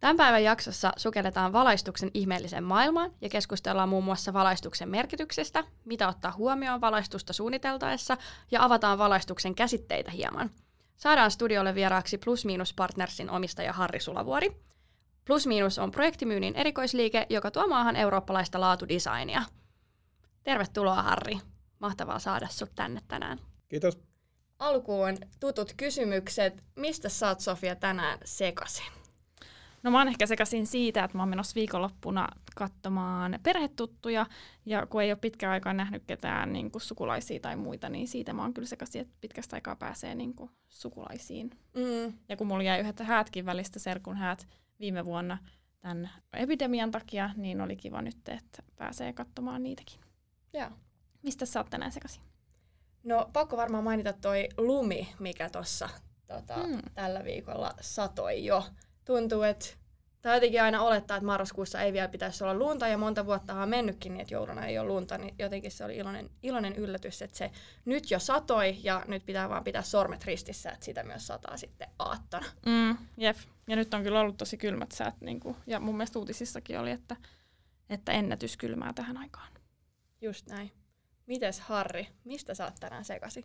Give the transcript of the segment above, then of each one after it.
Tämän päivän jaksossa sukelletaan valaistuksen ihmeelliseen maailmaan ja keskustellaan muun muassa valaistuksen merkityksestä, mitä ottaa huomioon valaistusta suunniteltaessa ja avataan valaistuksen käsitteitä hieman. Saadaan studiolle vieraaksi Plus Miinus Partnersin omistaja Harri Sulavuori. Plus Miinus on projektimyynnin erikoisliike, joka tuo maahan eurooppalaista laatudesignia. Tervetuloa Harri. Mahtavaa saada sut tänne tänään. Kiitos. Alkuun tutut kysymykset. Mistä oot Sofia tänään sekasin? No mä oon ehkä sekaisin siitä, että mä oon menossa viikonloppuna katsomaan perhetuttuja, ja kun ei ole pitkään aikaa nähnyt ketään niin kuin sukulaisia tai muita, niin siitä mä oon kyllä sekaisin, että pitkästä aikaa pääsee niin kuin sukulaisiin. Mm. Ja kun mulla jäi yhdet häätkin välistä, serkun häät viime vuonna tämän epidemian takia, niin oli kiva nyt, että pääsee katsomaan niitäkin. Joo. Mistä sä oot tänään sekaisin? No pakko varmaan mainita toi lumi, mikä tuossa tota, Mm. tällä viikolla satoi jo. Tuntuu, että tai jotenkin aina olettaa, että marraskuussa ei vielä pitäisi olla lunta, ja monta vuotta on mennytkin niin, että jouluna ei ole lunta, niin jotenkin se oli iloinen, iloinen yllätys, että se nyt jo satoi, ja nyt pitää vaan pitää sormet ristissä, että sitä myös sataa sitten aattona. Mm, jep. Ja nyt on kyllä ollut tosi kylmät säät, niin kuin, ja mun mielestä uutisissakin oli, että, että ennätyskylmää tähän aikaan. Just näin. Mites Harri, mistä sä oot tänään sekasi?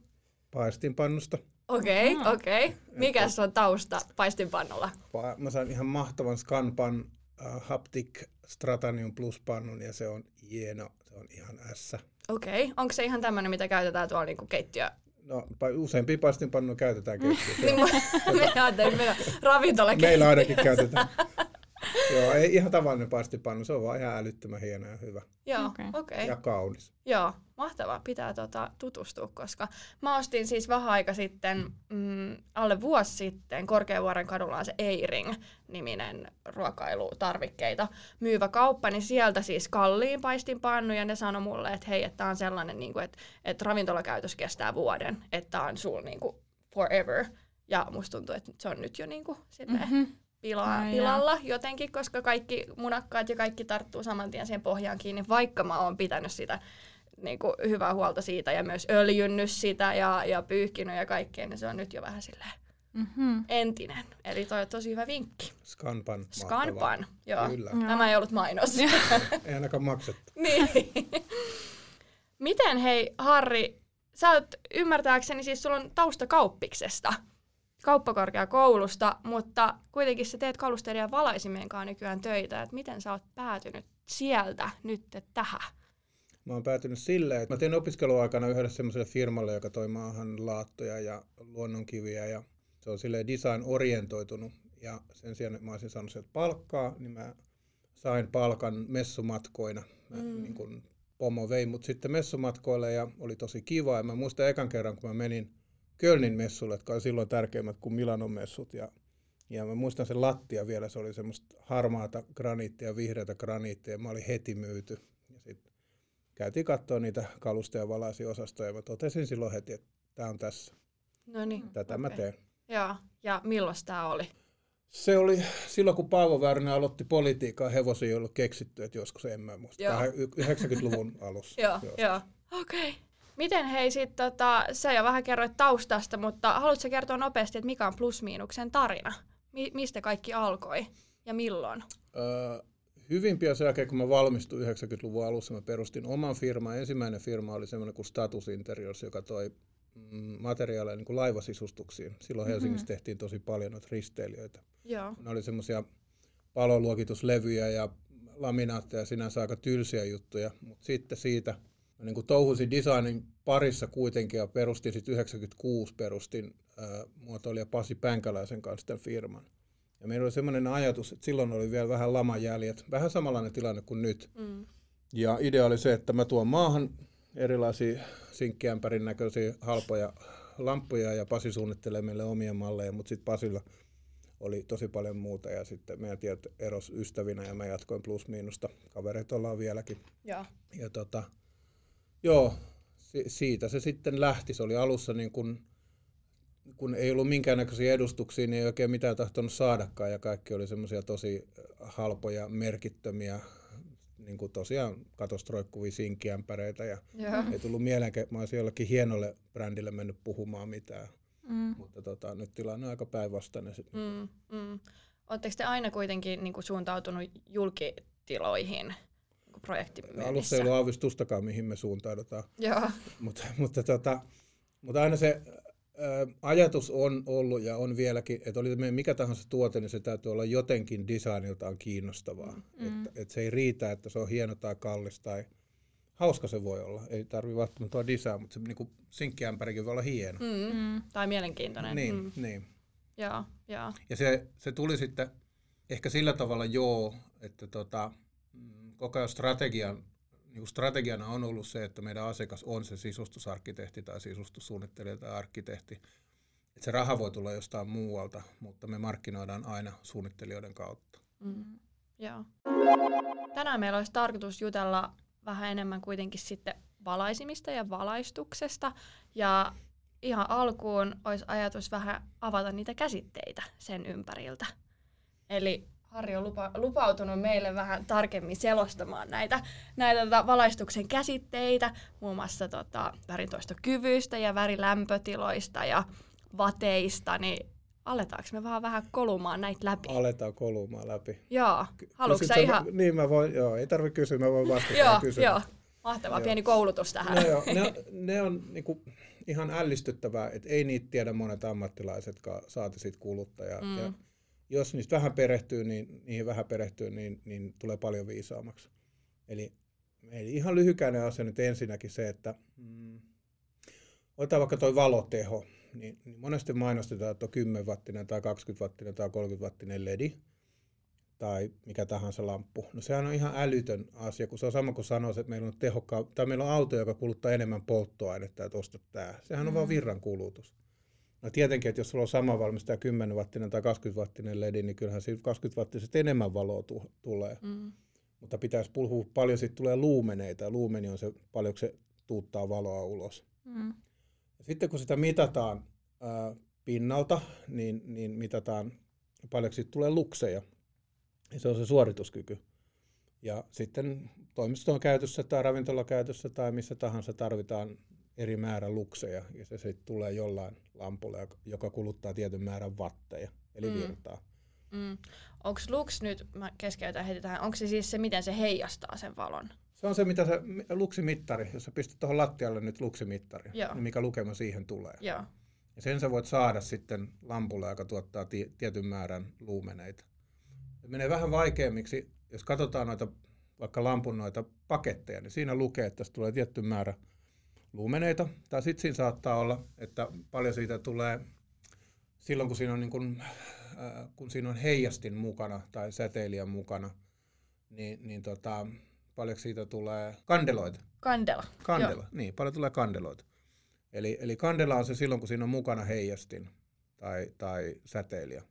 Paistinpannusta. Okei, okay, okei. Okay. Mikäs on tausta paistinpannulla? Pa- Mä sain ihan mahtavan Scanpan uh, Haptic Stratanium Plus pannun ja se on hieno. Se on ihan ässä. Okei, okay. onko se ihan tämmöinen, mitä käytetään tuolla niinku keittiö... No, pa- useampia paistinpannuja käytetään keittiössä. Niin me ajattelin, meillä ravintola Meillä ainakin käytetään. Joo, ei ihan tavallinen paistinpannu. Se on vaan ihan älyttömän hieno ja hyvä. Joo, Okei. okei. Okay. Ja kaunis. Joo, mahtavaa. Pitää tota, tutustua, koska mä ostin siis vähän aika sitten, mm, alle vuosi sitten, Korkeavuoren kadulla on se Eiring-niminen ruokailutarvikkeita myyvä kauppa, niin sieltä siis kalliin paistinpannu, ja ne sanoi mulle, että hei, että tää on sellainen, niin kuin, että, että ravintolakäytös kestää vuoden, että tää on sul niin kuin, forever. Ja musta tuntuu, että se on nyt jo niin kuin, silleen, Mm-hmm. Pilaa, Ai pilalla jotenkin, koska kaikki munakkaat ja kaikki tarttuu saman tien siihen pohjaan kiinni, vaikka mä oon pitänyt sitä niin kuin, hyvää huolta siitä ja myös öljynnyt sitä ja, ja pyyhkinyt ja kaikkea, niin se on nyt jo vähän silleen Mm-hmm. entinen. Eli toi on tosi hyvä vinkki. Scanpan. mahtavaa. Scanpan, joo. Kyllä. Tämä ei ollut mainos. Ei ainakaan maksettu. niin. Miten hei Harri, sä oot ymmärtääkseni siis sulla on tausta kauppiksesta, kauppakorkeakoulusta, mutta kuitenkin sä teet kalusteiden valaisimien kanssa nykyään töitä. Et miten sä oot päätynyt sieltä nyt tähän? Mä oon päätynyt silleen, että mä tein opiskeluaikana yhdelle semmoiselle firmalle, joka toi maahan laattoja ja luonnonkiviä ja se on silleen design-orientoitunut ja sen sijaan, että mä olisin saanut sieltä palkkaa, niin mä sain palkan messumatkoina. Mä, mm. niin kun pomo vei mut sitten messumatkoille ja oli tosi kiva ja mä muistan ekan kerran, kun mä menin Kölnin messulle, jotka oli silloin tärkeimmät kuin Milanon messut ja ja mä muistan sen lattia vielä, se oli semmoista harmaata graniittia, ja vihreätä graniittia, ja mä olin heti myyty. Ja sitten käytiin katsoa niitä kaluste- ja valaisiosastoja, ja mä totesin silloin heti, että tämä on tässä. No niin. Tätä okay. mä teen. Joo, ja milloin tämä oli? Se oli silloin, kun Paavo Väyrynen aloitti politiikkaa, hevosia ei ollut keksitty, että joskus en mä muista. Joo. Vähän y- 90-luvun alussa. Joo, Joo. joo. Okei. Okay. Miten hei sit tota, sä jo vähän kerroit taustasta, mutta haluatko kertoa nopeasti, että mikä on plus-miinuksen tarina? Mi- mistä kaikki alkoi ja milloin? Öö, hyvin pian sen jälkeen, kun mä valmistuin 90-luvun alussa, mä perustin oman firman. Ensimmäinen firma oli semmoinen kuin Status Interiors, joka toi mm, materiaaleja niin kuin laivasisustuksiin. Silloin Helsingissä Mhm. tehtiin tosi paljon noita risteilijöitä. Joo. Ne oli semmoisia paloluokituslevyjä ja laminaatteja, sinänsä aika tylsiä juttuja, mutta sitten siitä niin kuin touhusin designin parissa kuitenkin ja perustin sitten 96 perustin äh, muotoilija Pasi Pänkäläisen kanssa tämän firman. Ja meillä oli semmoinen ajatus, että silloin oli vielä vähän lamajäljet, vähän samanlainen tilanne kuin nyt. Mm. Ja idea oli se, että mä tuon maahan erilaisia sinkkiämpärin näköisiä halpoja lamppuja ja Pasi suunnittelee meille omia malleja, mutta sitten Pasilla oli tosi paljon muuta ja sitten meidän tiet eros ystävinä ja mä jatkoin plus miinusta. Kavereet ollaan vieläkin. Joo. Ja tota, joo, si- siitä se sitten lähti. Se oli alussa niin kun, kun ei ollut minkäännäköisiä edustuksia, niin ei oikein mitään tahtonut saadakaan ja kaikki oli semmoisia tosi halpoja, merkittömiä, niin kuin tosiaan katostroikkuvia sinkkiämpäreitä ja Joo. ei tullut mieleenkään, että mä olisin jollekin hienolle brändille mennyt puhumaan mitään. Mm. Mutta tota, nyt tilanne on aika päinvastainen. Mm, mm. Oletteko te aina kuitenkin niin kuin suuntautunut julkitiloihin projektimyynnissä? Alussa ei ollut aavistustakaan, mihin me suuntaudutaan. Joo. mutta, mutta, tota, mutta aina se ä, ajatus on ollut ja on vieläkin, että oli meidän mikä tahansa tuote, niin se täytyy olla jotenkin designiltaan kiinnostavaa. Mm. Että, että se ei riitä, että se on hieno tai kallis tai hauska se voi olla. Ei tarvitse välttämättä olla design, mutta se niin sinkkiämpärikin voi olla hieno. Mm. Mm. Tai mielenkiintoinen. Niin, Mm. niin. Joo, joo. Ja se, se tuli sitten ehkä sillä tavalla joo, että tota, koko ajan strategian, niin strategiana on ollut se, että meidän asiakas on se sisustusarkkitehti tai sisustussuunnittelija tai arkkitehti. Että se raha voi tulla jostain muualta, mutta me markkinoidaan aina suunnittelijoiden kautta. Mm. Joo. Tänään meillä olisi tarkoitus jutella vähän enemmän kuitenkin sitten valaisimista ja valaistuksesta. Ja ihan alkuun olisi ajatus vähän avata niitä käsitteitä sen ympäriltä. Eli Harri on lupa, lupautunut meille vähän tarkemmin selostamaan näitä, näitä tota, valaistuksen käsitteitä, muun muassa tota, värintoistokyvyistä ja värilämpötiloista ja vateista, niin aletaanko me vaan vähän kolumaan näitä läpi? Aletaan kolumaan läpi. Joo. Haluatko sä ihan... Niin mä voin, joo, ei tarvitse kysyä, mä voin vastata Joo, kysymään. joo. Mahtavaa, Joo. pieni koulutus tähän. No joo, ne, ne on niinku ihan ällistyttävää, että ei niitä tiedä monet ammattilaisetkaan, saati sit kuluttaja. Mm. Ja jos niistä vähän perehtyy, niin niihin vähän perehtyy, niin, niin tulee paljon viisaammaksi. Eli, eli ihan lyhykäinen asia nyt ensinnäkin se, että mm, otetaan vaikka tuo valoteho, niin, niin monesti mainostetaan, että on 10 wattinen tai 20 wattinen tai 30 wattinen ledi tai mikä tahansa lamppu. No sehän on ihan älytön asia, kun se on sama kuin sanoisi, että meillä on, tehokkaa, tai meillä on auto, joka kuluttaa enemmän polttoainetta, että ostat tämä. Sehän on Mm. vaan virran kulutus. No tietenkin, että jos sulla on sama valmistaja 10 wattinen tai 20 wattinen ledi, niin kyllähän siinä 20 wattisesta enemmän valoa tu- tulee. Mm. Mutta pitäisi puhua paljon, sitten tulee luumeneita, luumeni on se, paljonko se tuuttaa valoa ulos. Mm. Sitten kun sitä mitataan ää, pinnalta, niin, niin mitataan paljonko siitä tulee lukseja. Ja se on se suorituskyky. Ja sitten toimiston käytössä tai ravintolakäytössä tai missä tahansa tarvitaan eri määrä lukseja. Ja se sitten tulee jollain lampulla, joka- kuluttaa tietyn määrän watteja, eli Mm. virtaa. Mm. Onko Lux nyt, mä keskeytän heti tähän, onko se siis se, miten se heijastaa sen valon? Se on se, mitä se luksimittari, jos sä pistät tuohon lattialle nyt luksimittari, Joo. niin mikä lukema siihen tulee. Joo. Ja sen sä voit saada sitten lampulla, joka tuottaa ti- tietyn määrän luumeneita. Se menee vähän vaikeammiksi, jos katsotaan noita, vaikka lampun noita paketteja, niin siinä lukee, että tästä tulee tietty määrä luumeneita. Tai sitten siinä saattaa olla, että paljon siitä tulee silloin, kun siinä on, niin kun, äh, kun siinä on heijastin mukana tai säteilijä mukana, niin, niin tota, paljon siitä tulee kandeloita. Kandela. Kandela, niin, paljon tulee kandeloita. Eli, eli kandela on se silloin, kun siinä on mukana heijastin tai, tai säteilijä.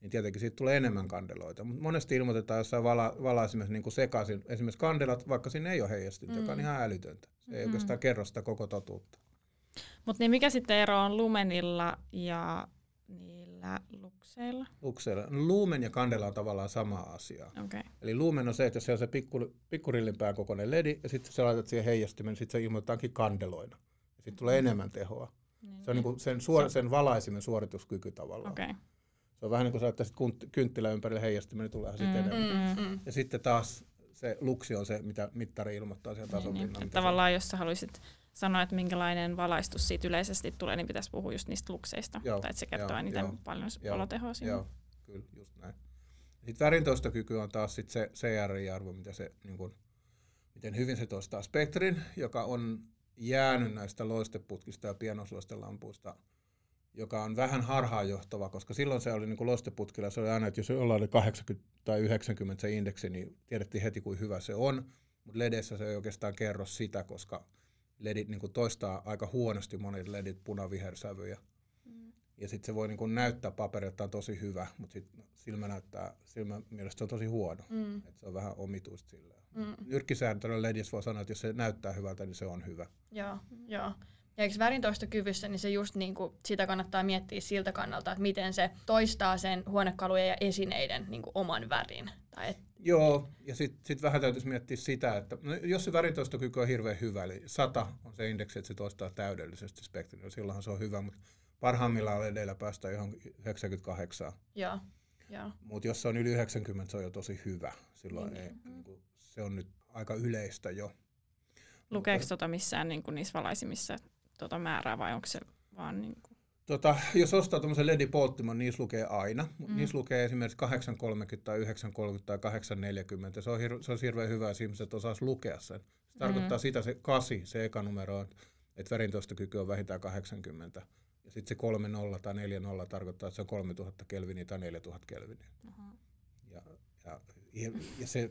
Niin tietenkin siitä tulee enemmän kandeloita. Mutta monesti ilmoitetaan jossain vala, valaisimessa niin kuin sekaisin. Esimerkiksi kandelat, vaikka siinä ei ole heijastinta, mm. joka on Mm. ihan älytöntä. Se ei Mm. oikeastaan kerro sitä koko totuutta. Mutta niin mikä sitten ero on lumenilla ja niillä lukseilla? Lukseilla. No, luumen ja kandela on tavallaan sama asia. Okei. Okay. Eli luumen on se, että se on se pikku, pikkurillinpään kokoinen ledi, ja sitten sä laitat siihen heijastimen, niin sitten se ilmoitetaankin kandeloina. Ja sitten tulee enemmän tehoa. Se on niinku sen, suor- sen valaisimen suorituskyky tavallaan. Okei. Se on vähän niin kuin sä laittaisit kynttilä ympärille heijastimen, niin tulee sitten Mm. enemmän. Mm, mm. Ja sitten taas se luksi on se, mitä mittari ilmoittaa siellä Niin, niin. Et mitä se- Tavallaan jos sä haluaisit sanoa, että minkälainen valaistus siitä yleisesti tulee, niin pitäisi puhua just niistä lukseista. Joo, tai että se kertoo eniten paljon joo, valotehoa siinä. Joo, kyllä, just näin. Sitten värintoistokyky on taas sit se CRI-arvo, mitä se, niin kun, miten hyvin se toistaa spektrin, joka on jäänyt näistä loisteputkista ja pienoisloistelampuista, joka on vähän harhaanjohtava, koska silloin se oli niin kuin loisteputkilla, se oli aina, että jos jollain oli 80 tai 90 se indeksi, niin tiedettiin heti, kuin hyvä se on, mutta LEDissä se ei oikeastaan kerro sitä, koska LEDit niin kuin toistaa aika huonosti monet LEDit punavihersävyjä. Mm. Ja sitten se voi niin kuin näyttää paperilla, että on tosi hyvä, mutta sitten silmä näyttää, silmä mielestä se on tosi huono. Mm. Et se on vähän omituista sillä. Mm. Nyrkkisääntönä LEDissä voi sanoa, että jos se näyttää hyvältä, niin se on hyvä. Joo, joo. Ja eikö värintoistokyvyssä, niin se just niin kuin, sitä kannattaa miettiä siltä kannalta, että miten se toistaa sen huonekalujen ja esineiden niin kuin, oman värin. Tai et, Joo, ja sitten sit vähän täytyisi miettiä sitä, että no, jos se värintoistokyky on hirveän hyvä, eli 100 on se indeksi, että se toistaa täydellisesti spektrin, niin silloinhan se on hyvä, mutta parhaimmillaan LEDillä päästään johon 98. joo, joo. Mutta jos se on yli 90, se on jo tosi hyvä. Silloin Niin. ei, niin kuin, se on nyt aika yleistä jo. Lukeeko tota missään niin kuin niissä valaisimissa tota määrää vai onko se vaan niin kuin... Tota, jos ostaa tuommoisen LED-polttimon, niissä lukee aina. Mm. Mm. Niissä lukee esimerkiksi 830 tai 930 tai 840. Se on, hir- se on hirveän hyvä, jos ihmiset osaisi lukea sen. Se tarkoittaa sitä se 8, se eka numero on, että värintoistokyky on vähintään 80. Ja sitten se 30 tai 40 tarkoittaa, että se on 3000 kelviniä tai 4000 kelviniä. Ja, ja, ja, ja se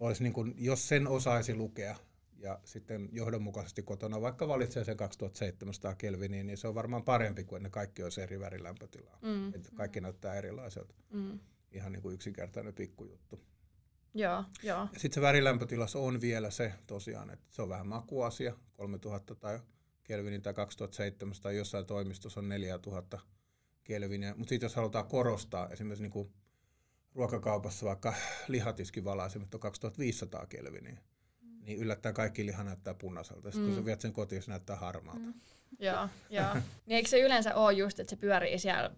olisi niin kuin, jos sen osaisi lukea ja sitten johdonmukaisesti kotona vaikka valitsee sen 2700 kelviniä, niin se on varmaan parempi kuin ne kaikki olisi eri värilämpötilaa. Mm. Että kaikki näyttää erilaiselta. Mm. Ihan niin kuin yksinkertainen pikkujuttu. Joo, joo. Ja sitten se värilämpötilassa on vielä se tosiaan, että se on vähän makuasia, 3000 tai kelviniä tai 2700 tai jossain toimistossa on 4000 kelviniä. Mutta sitten jos halutaan korostaa esimerkiksi niin kuin ruokakaupassa vaikka lihatiskivalaisemet on 2500 kelviniä, niin yllättäen kaikki liha näyttää punaiselta. Sitten kun Mm. sä viet sen kotiin, se näyttää harmaalta. Joo, joo. Niin eikö se yleensä ole just, että se pyörii siellä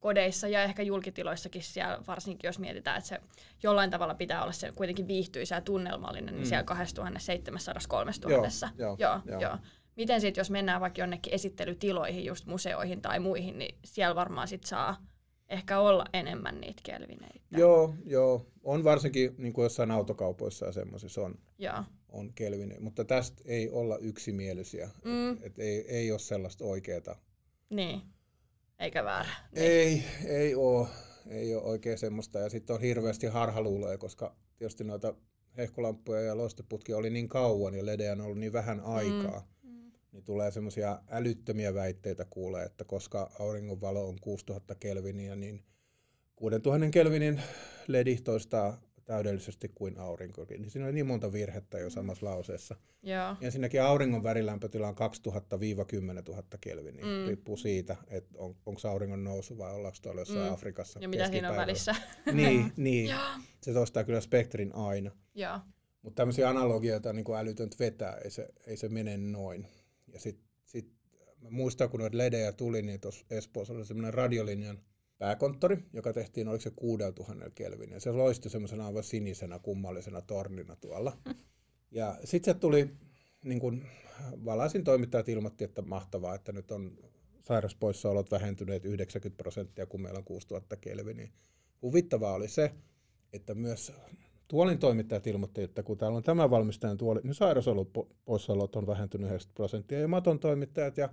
kodeissa ja ehkä julkitiloissakin siellä, varsinkin jos mietitään, että se jollain tavalla pitää olla se kuitenkin viihtyisä ja tunnelmallinen, niin Mm. siellä 2700-3000. Joo, joo, joo. joo. Miten sitten, jos mennään vaikka jonnekin esittelytiloihin, just museoihin tai muihin, niin siellä varmaan sit saa ehkä olla enemmän niitä kelvineitä. Joo, joo. On varsinkin niin kuin jossain autokaupoissa ja semmoisissa on, Joo. on kelvini, mutta tästä ei olla yksimielisiä. Mm. Et, et ei, ei ole sellaista oikeaa. Niin. Eikä väärä. Niin. Ei, ei ole. Ei ole oikein semmoista. Ja sitten on hirveästi harhaluuloja, koska tietysti noita hehkulamppuja ja loistoputkia oli niin kauan ja ledejä on ollut niin vähän aikaa. Mm. Niin tulee semmoisia älyttömiä väitteitä kuulee, että koska auringonvalo on 6000 kelviniä, niin 6000 kelvinin ledi toistaa täydellisesti kuin aurinkokin. Niin siinä on niin monta virhettä jo samassa lauseessa. Joo. Ensinnäkin auringon värilämpötila on 2000-10 000 kelviniä. Mm. Mm. Riippuu siitä, että on, onko auringon nousu vai ollaanko tuolla jossain Mm. mm. Afrikassa Ja mitä siinä on välissä? Niin, niin. Se toistaa kyllä spektrin aina. Mutta tämmöisiä analogioita niin älytöntä vetää, ei se, ei se mene noin. Ja sit, sit, mä muistan, kun noita ledejä tuli, niin tuossa Espoossa oli semmoinen radiolinjan pääkonttori, joka tehtiin, oliko se 6000 kelvin. Ja se loisti semmoisena aivan sinisenä kummallisena tornina tuolla. Ja sitten se tuli, niin kun valaisin toimittajat ilmoitti, että mahtavaa, että nyt on sairauspoissaolot vähentyneet 90 prosenttia, kun meillä on 6000 kelviniä. Huvittavaa oli se, että myös tuolin toimittajat ilmoitti, että kun täällä on tämä valmistajan tuoli, niin sairauspoissaolot on vähentynyt 90 prosenttia. Ja maton toimittajat ja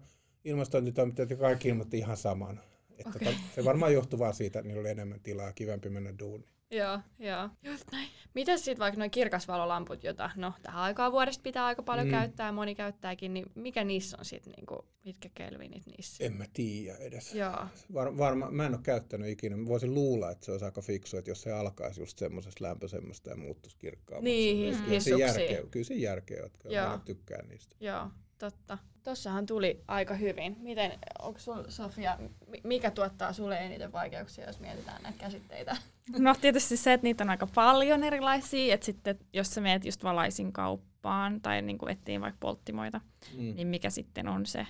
ilmastointitoimittajat ja kaikki ilmoitti ihan saman. Että okay. Se varmaan johtuu vaan siitä, että niillä oli enemmän tilaa kivempi mennä duuniin. Joo, joo. Just näin. Mitäs sitten vaikka noin kirkasvalolamput, jota no tähän aikaan vuodesta pitää aika paljon mm. Käyttää, moni käyttääkin, niin mikä niissä on sitten, niinku, mitkä kelvinit niissä? En mä tiedä edes. Joo, Var, varma, mä en ole käyttänyt ikinä. Mä voisin luulla, että se olisi aika fiksu, että jos se alkaisi just semmoisesta lämpöisemmästä ja muuttuisi kirkkaammaksi. Niin, Kyllä hissuksiin. siinä järkeä, kyllä siinä järkeä, jotka Joo. Joo. tykkää niistä. joo, totta. Tossahan tuli aika hyvin. Miten, onko sul, Sofia, mi- mikä tuottaa sulle eniten vaikeuksia, jos mietitään näitä käsitteitä? No tietysti se, että niitä on aika paljon erilaisia, että sitten jos sä meet just valaisin kauppaan tai niin kuin etsiin vaikka polttimoita, Mm. niin mikä sitten on se,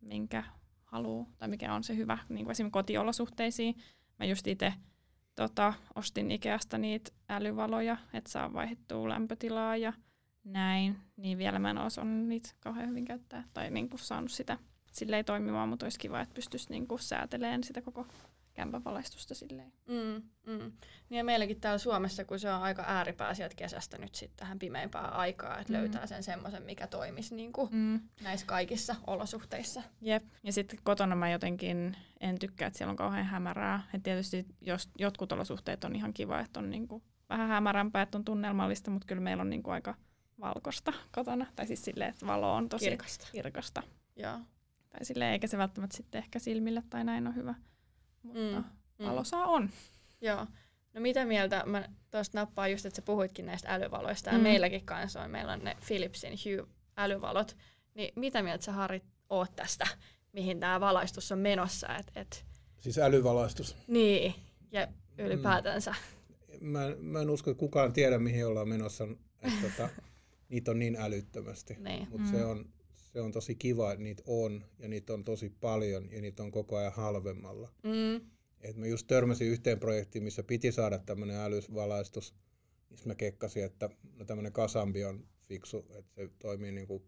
minkä haluaa, tai mikä on se hyvä, niin kuin esimerkiksi kotiolosuhteisiin. Mä just itse tota, ostin Ikeasta niitä älyvaloja, että saa vaihdettua lämpötilaa ja näin, niin vielä mä en ole osannut niitä kauhean hyvin käyttää, tai niin kuin saanut sitä silleen toimimaan, mutta olisi kiva, että pystyisi niin kuin säätelemään sitä koko kämpän valaistusta silleen. Mm, mm. Niin ja meilläkin täällä Suomessa, kun se on aika ääripää sieltä kesästä nyt sitten tähän pimeimpään aikaa, että Mm. löytää sen semmoisen, mikä toimisi niin kuin Mm. näissä kaikissa olosuhteissa. Jep. Ja sitten kotona mä jotenkin en tykkää, että siellä on kauhean hämärää. Et tietysti jos jotkut olosuhteet on ihan kiva, että on niinku vähän hämärämpää, että on tunnelmallista, mutta kyllä meillä on niinku aika valkosta kotona. Tai siis silleen, että valo on tosi Kirkasta. kirkasta. Joo. Tai silleen, eikä se välttämättä sitten ehkä silmille tai näin on hyvä. Mutta Mm, mm. mm. valosaa on. Joo. No mitä mieltä, mä tuosta nappaan just, että sä puhuitkin näistä älyvaloista, ja Mm. meilläkin kanssa on, meillä on ne Philipsin Hue-älyvalot, niin mitä mieltä sä Harri oot tästä, mihin tämä valaistus on menossa, et, et, Siis älyvalaistus. niin, ja ylipäätänsä. Mä, mä en usko, että kukaan tiedä, mihin ollaan menossa. Että tota, niitä on niin älyttömästi. Niin. Mutta Mm. se, on, se on tosi kiva, että niitä on, ja niitä on tosi paljon, ja niitä on koko ajan halvemmalla. Mm, Et mä just törmäsin yhteen projektiin, missä piti saada tämmöinen älyvalaistus. Missä mä kekkasin, että no tämmöinen Kasambi on fiksu, että se toimii niinku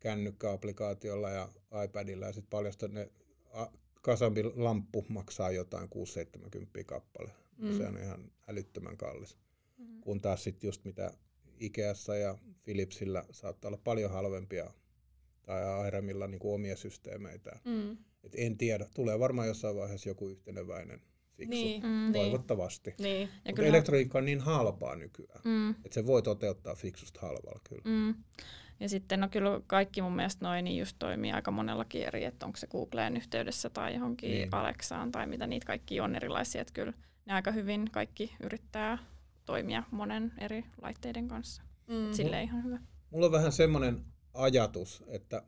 kännykkäapplikaatiolla ja iPadilla. Ja sitten paljastui, että ne Kasambin lamppu maksaa jotain 6-70 kappale. Mm. Se on ihan älyttömän kallis. Mm. Kun taas sitten just mitä Ikeassa ja Philipsillä saattaa olla paljon halvempia tai Airamilla niinku omia systeemeitä. mm, Et en tiedä, tulee varmaan jossain vaiheessa joku yhteneväinen fiksu. niin, Mm. niin, Toivottavasti. niin, Ja Mutta kyllä, elektroniikka on niin halpaa nykyään, mm, että se voi toteuttaa fiksusta halvalla kyllä. mm. Ja sitten no kyllä kaikki mun mielestä noin niin just toimii aika monellakin eri, että onko se Googleen yhteydessä tai johonkin Niin. Alexaan tai mitä niitä kaikki on erilaisia, että kyllä ne aika hyvin kaikki yrittää toimia monen eri laitteiden kanssa. mm, Silleen ihan hyvä. Mulla on vähän semmoinen ajatus, että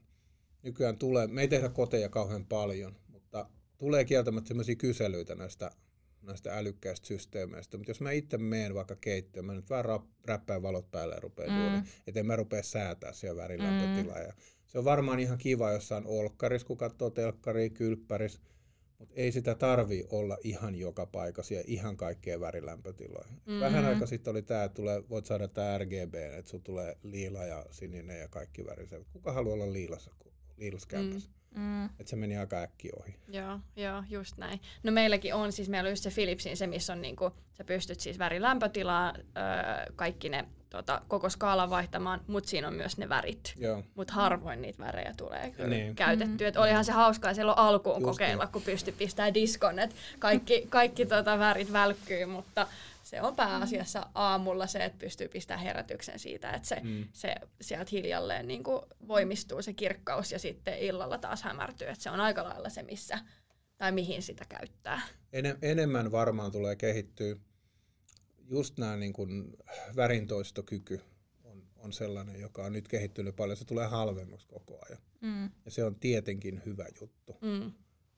nykyään tulee, me ei tehdä koteja kauhean paljon, mutta tulee kieltämättä semmoisia kyselyitä näistä, näistä älykkäistä systeemeistä. Mutta jos mä itse meen vaikka keittiöön, mä nyt vaan rap, räppään valot päälle ja rupean Mm. mm. että en mä rupea säätää siellä värilämpötilaa. Ja se on varmaan ihan kiva jossain olkkaris, kun katsoo telkkaria, kylppäris, mutta ei sitä tarvii olla ihan joka paikassa ja ihan kaikkea värilämpötiloja. Mm. Vähän aika sitten oli tämä, että tulee, voit saada tämä RGB, että sulla tulee liila ja sininen ja kaikki väriset. Kuka haluaa olla liilassa, kun liilas kämpässä? Mm. Että se meni aika äkkiä ohi. Joo, joo, just näin. No meilläkin on, siis meillä on just se Philipsin se, missä on niinku, sä pystyt siis värilämpötilaa, öö, kaikki ne tota, koko skaalan vaihtamaan, mutta siinä on myös ne värit. Joo. Mutta harvoin niitä värejä tulee kyllä Niin. käytettyä. Et olihan se hauskaa silloin alkuun Just kokeilla, niin. kun pystyi pistämään diskon, että kaikki, kaikki tota värit välkkyy, mutta se on pääasiassa aamulla se, että pystyy pistämään herätyksen siitä, että se, Mm. se sieltä hiljalleen niin kuin voimistuu se kirkkaus ja sitten illalla taas hämärtyy. Että se on aika lailla se, missä tai mihin sitä käyttää. Enem, enemmän varmaan tulee kehittyä. Just nämä niin kuin värintoistokyky on, on sellainen, joka on nyt kehittynyt paljon. Se tulee halvemmaksi koko ajan. Mm. Ja se on tietenkin hyvä juttu. Mm.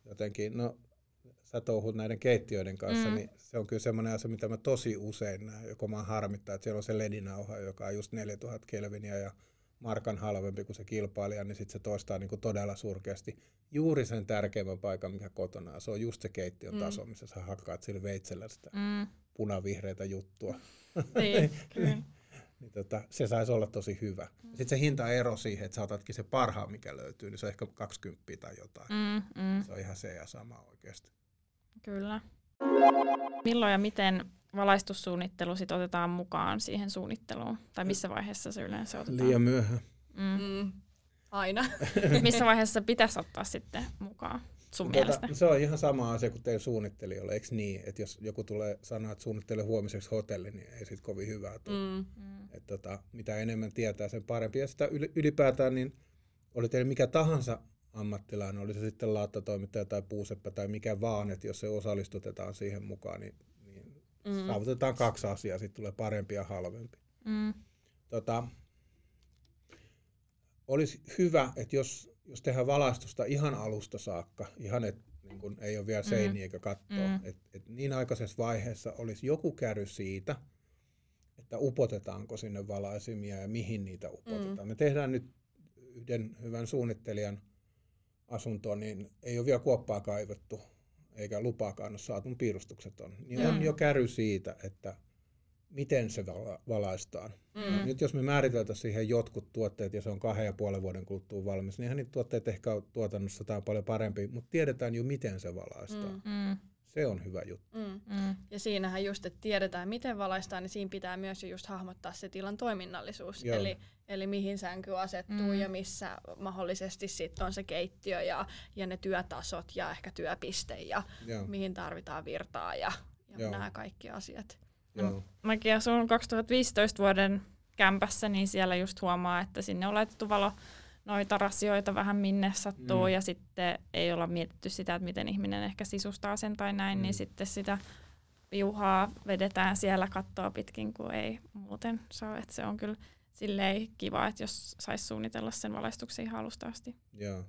Jotenkin, no sä touhut näiden keittiöiden kanssa, Mm. mm. niin se on kyllä semmoinen asia, mitä mä tosi usein näen, joko mä harmittaa, että siellä on se ledinauha, joka on just 4000 kelviniä ja markan halvempi kuin se kilpailija, niin sitten se toistaa niin kuin todella surkeasti juuri sen tärkeimmän paikan, mikä kotona on. Se on just se keittiön Mm. taso, missä sä hakkaat sillä veitsellä sitä Mm. punavihreitä juttua. Niin, Kyllä. niin tota, se saisi olla tosi hyvä. Sitten se hintaero siihen, että sä otatkin se parhaan, mikä löytyy, niin se on ehkä 20 tai jotain. Mm. Mm. Se on ihan se ja sama oikeasti. Kyllä. Milloin ja miten valaistussuunnittelu sit otetaan mukaan siihen suunnitteluun? Tai missä vaiheessa se yleensä otetaan? Liian myöhään. Mm. mm. Aina. Missä vaiheessa pitäisi ottaa sitten mukaan sun mielestä? Tota, se on ihan sama asia kuin teidän suunnittelijoilla, eikö niin? Että jos joku tulee sanoa, että suunnittelee huomiseksi hotelli, niin ei siitä kovin hyvää tule. Mm. Mm. Et tota, mitä enemmän tietää, sen parempi. Ja sitä yli- ylipäätään, niin oli teillä mikä tahansa ammattilainen, oli se sitten laattatoimittaja tai puuseppä tai mikä vaan, että jos se osallistutetaan siihen mukaan, niin, niin Mm. saavutetaan kaksi asiaa, sitten tulee parempi ja halvempi. Mm. Tota, olisi hyvä, että jos, jos tehdään valaistusta ihan alusta saakka, ihan et, niin kun ei ole vielä Mm. seiniä eikä kattoa, Mm. mm. että et niin aikaisessa vaiheessa olisi joku käry siitä, että upotetaanko sinne valaisimia ja mihin niitä upotetaan. Mm. Me tehdään nyt yhden hyvän suunnittelijan asuntoon, niin ei ole vielä kuoppaa kaivettu, eikä lupaakaan ole saatu, mun piirustukset on. Niin Mm. on jo käry siitä, että miten se vala- valaistaan. Mm. Nyt jos me määriteltäisiin siihen jotkut tuotteet ja se on kahden ja puolen vuoden kuluttua valmis, niin niitä tuotteet ehkä ole tuotannossa jotain paljon parempi, mutta tiedetään jo miten se valaistaan. Mm. Mm. Se on hyvä juttu. Mm. Mm. Ja siinähän just, että tiedetään miten valaistaan, niin siinä pitää myös jo just hahmottaa se tilan toiminnallisuus. Joo. Eli, eli mihin sänky asettuu Mm. ja missä mahdollisesti sitten on se keittiö ja, ja ne työtasot ja ehkä työpiste ja Joo, mihin tarvitaan virtaa ja, ja Joo. nämä kaikki asiat. joo. Mäkin asun 2015 vuoden kämpässä, niin siellä just huomaa, että sinne on laitettu valo noita rasioita vähän minne sattuu Mm. mm. ja sitten ei olla mietitty sitä, että miten ihminen ehkä sisustaa sen tai näin, Mm. mm. niin sitten sitä piuhaa vedetään siellä kattoa pitkin, kun ei muuten saa. Että se on kyllä silleen kiva, että jos saisi suunnitella sen valaistuksen ihan alusta asti. Joo.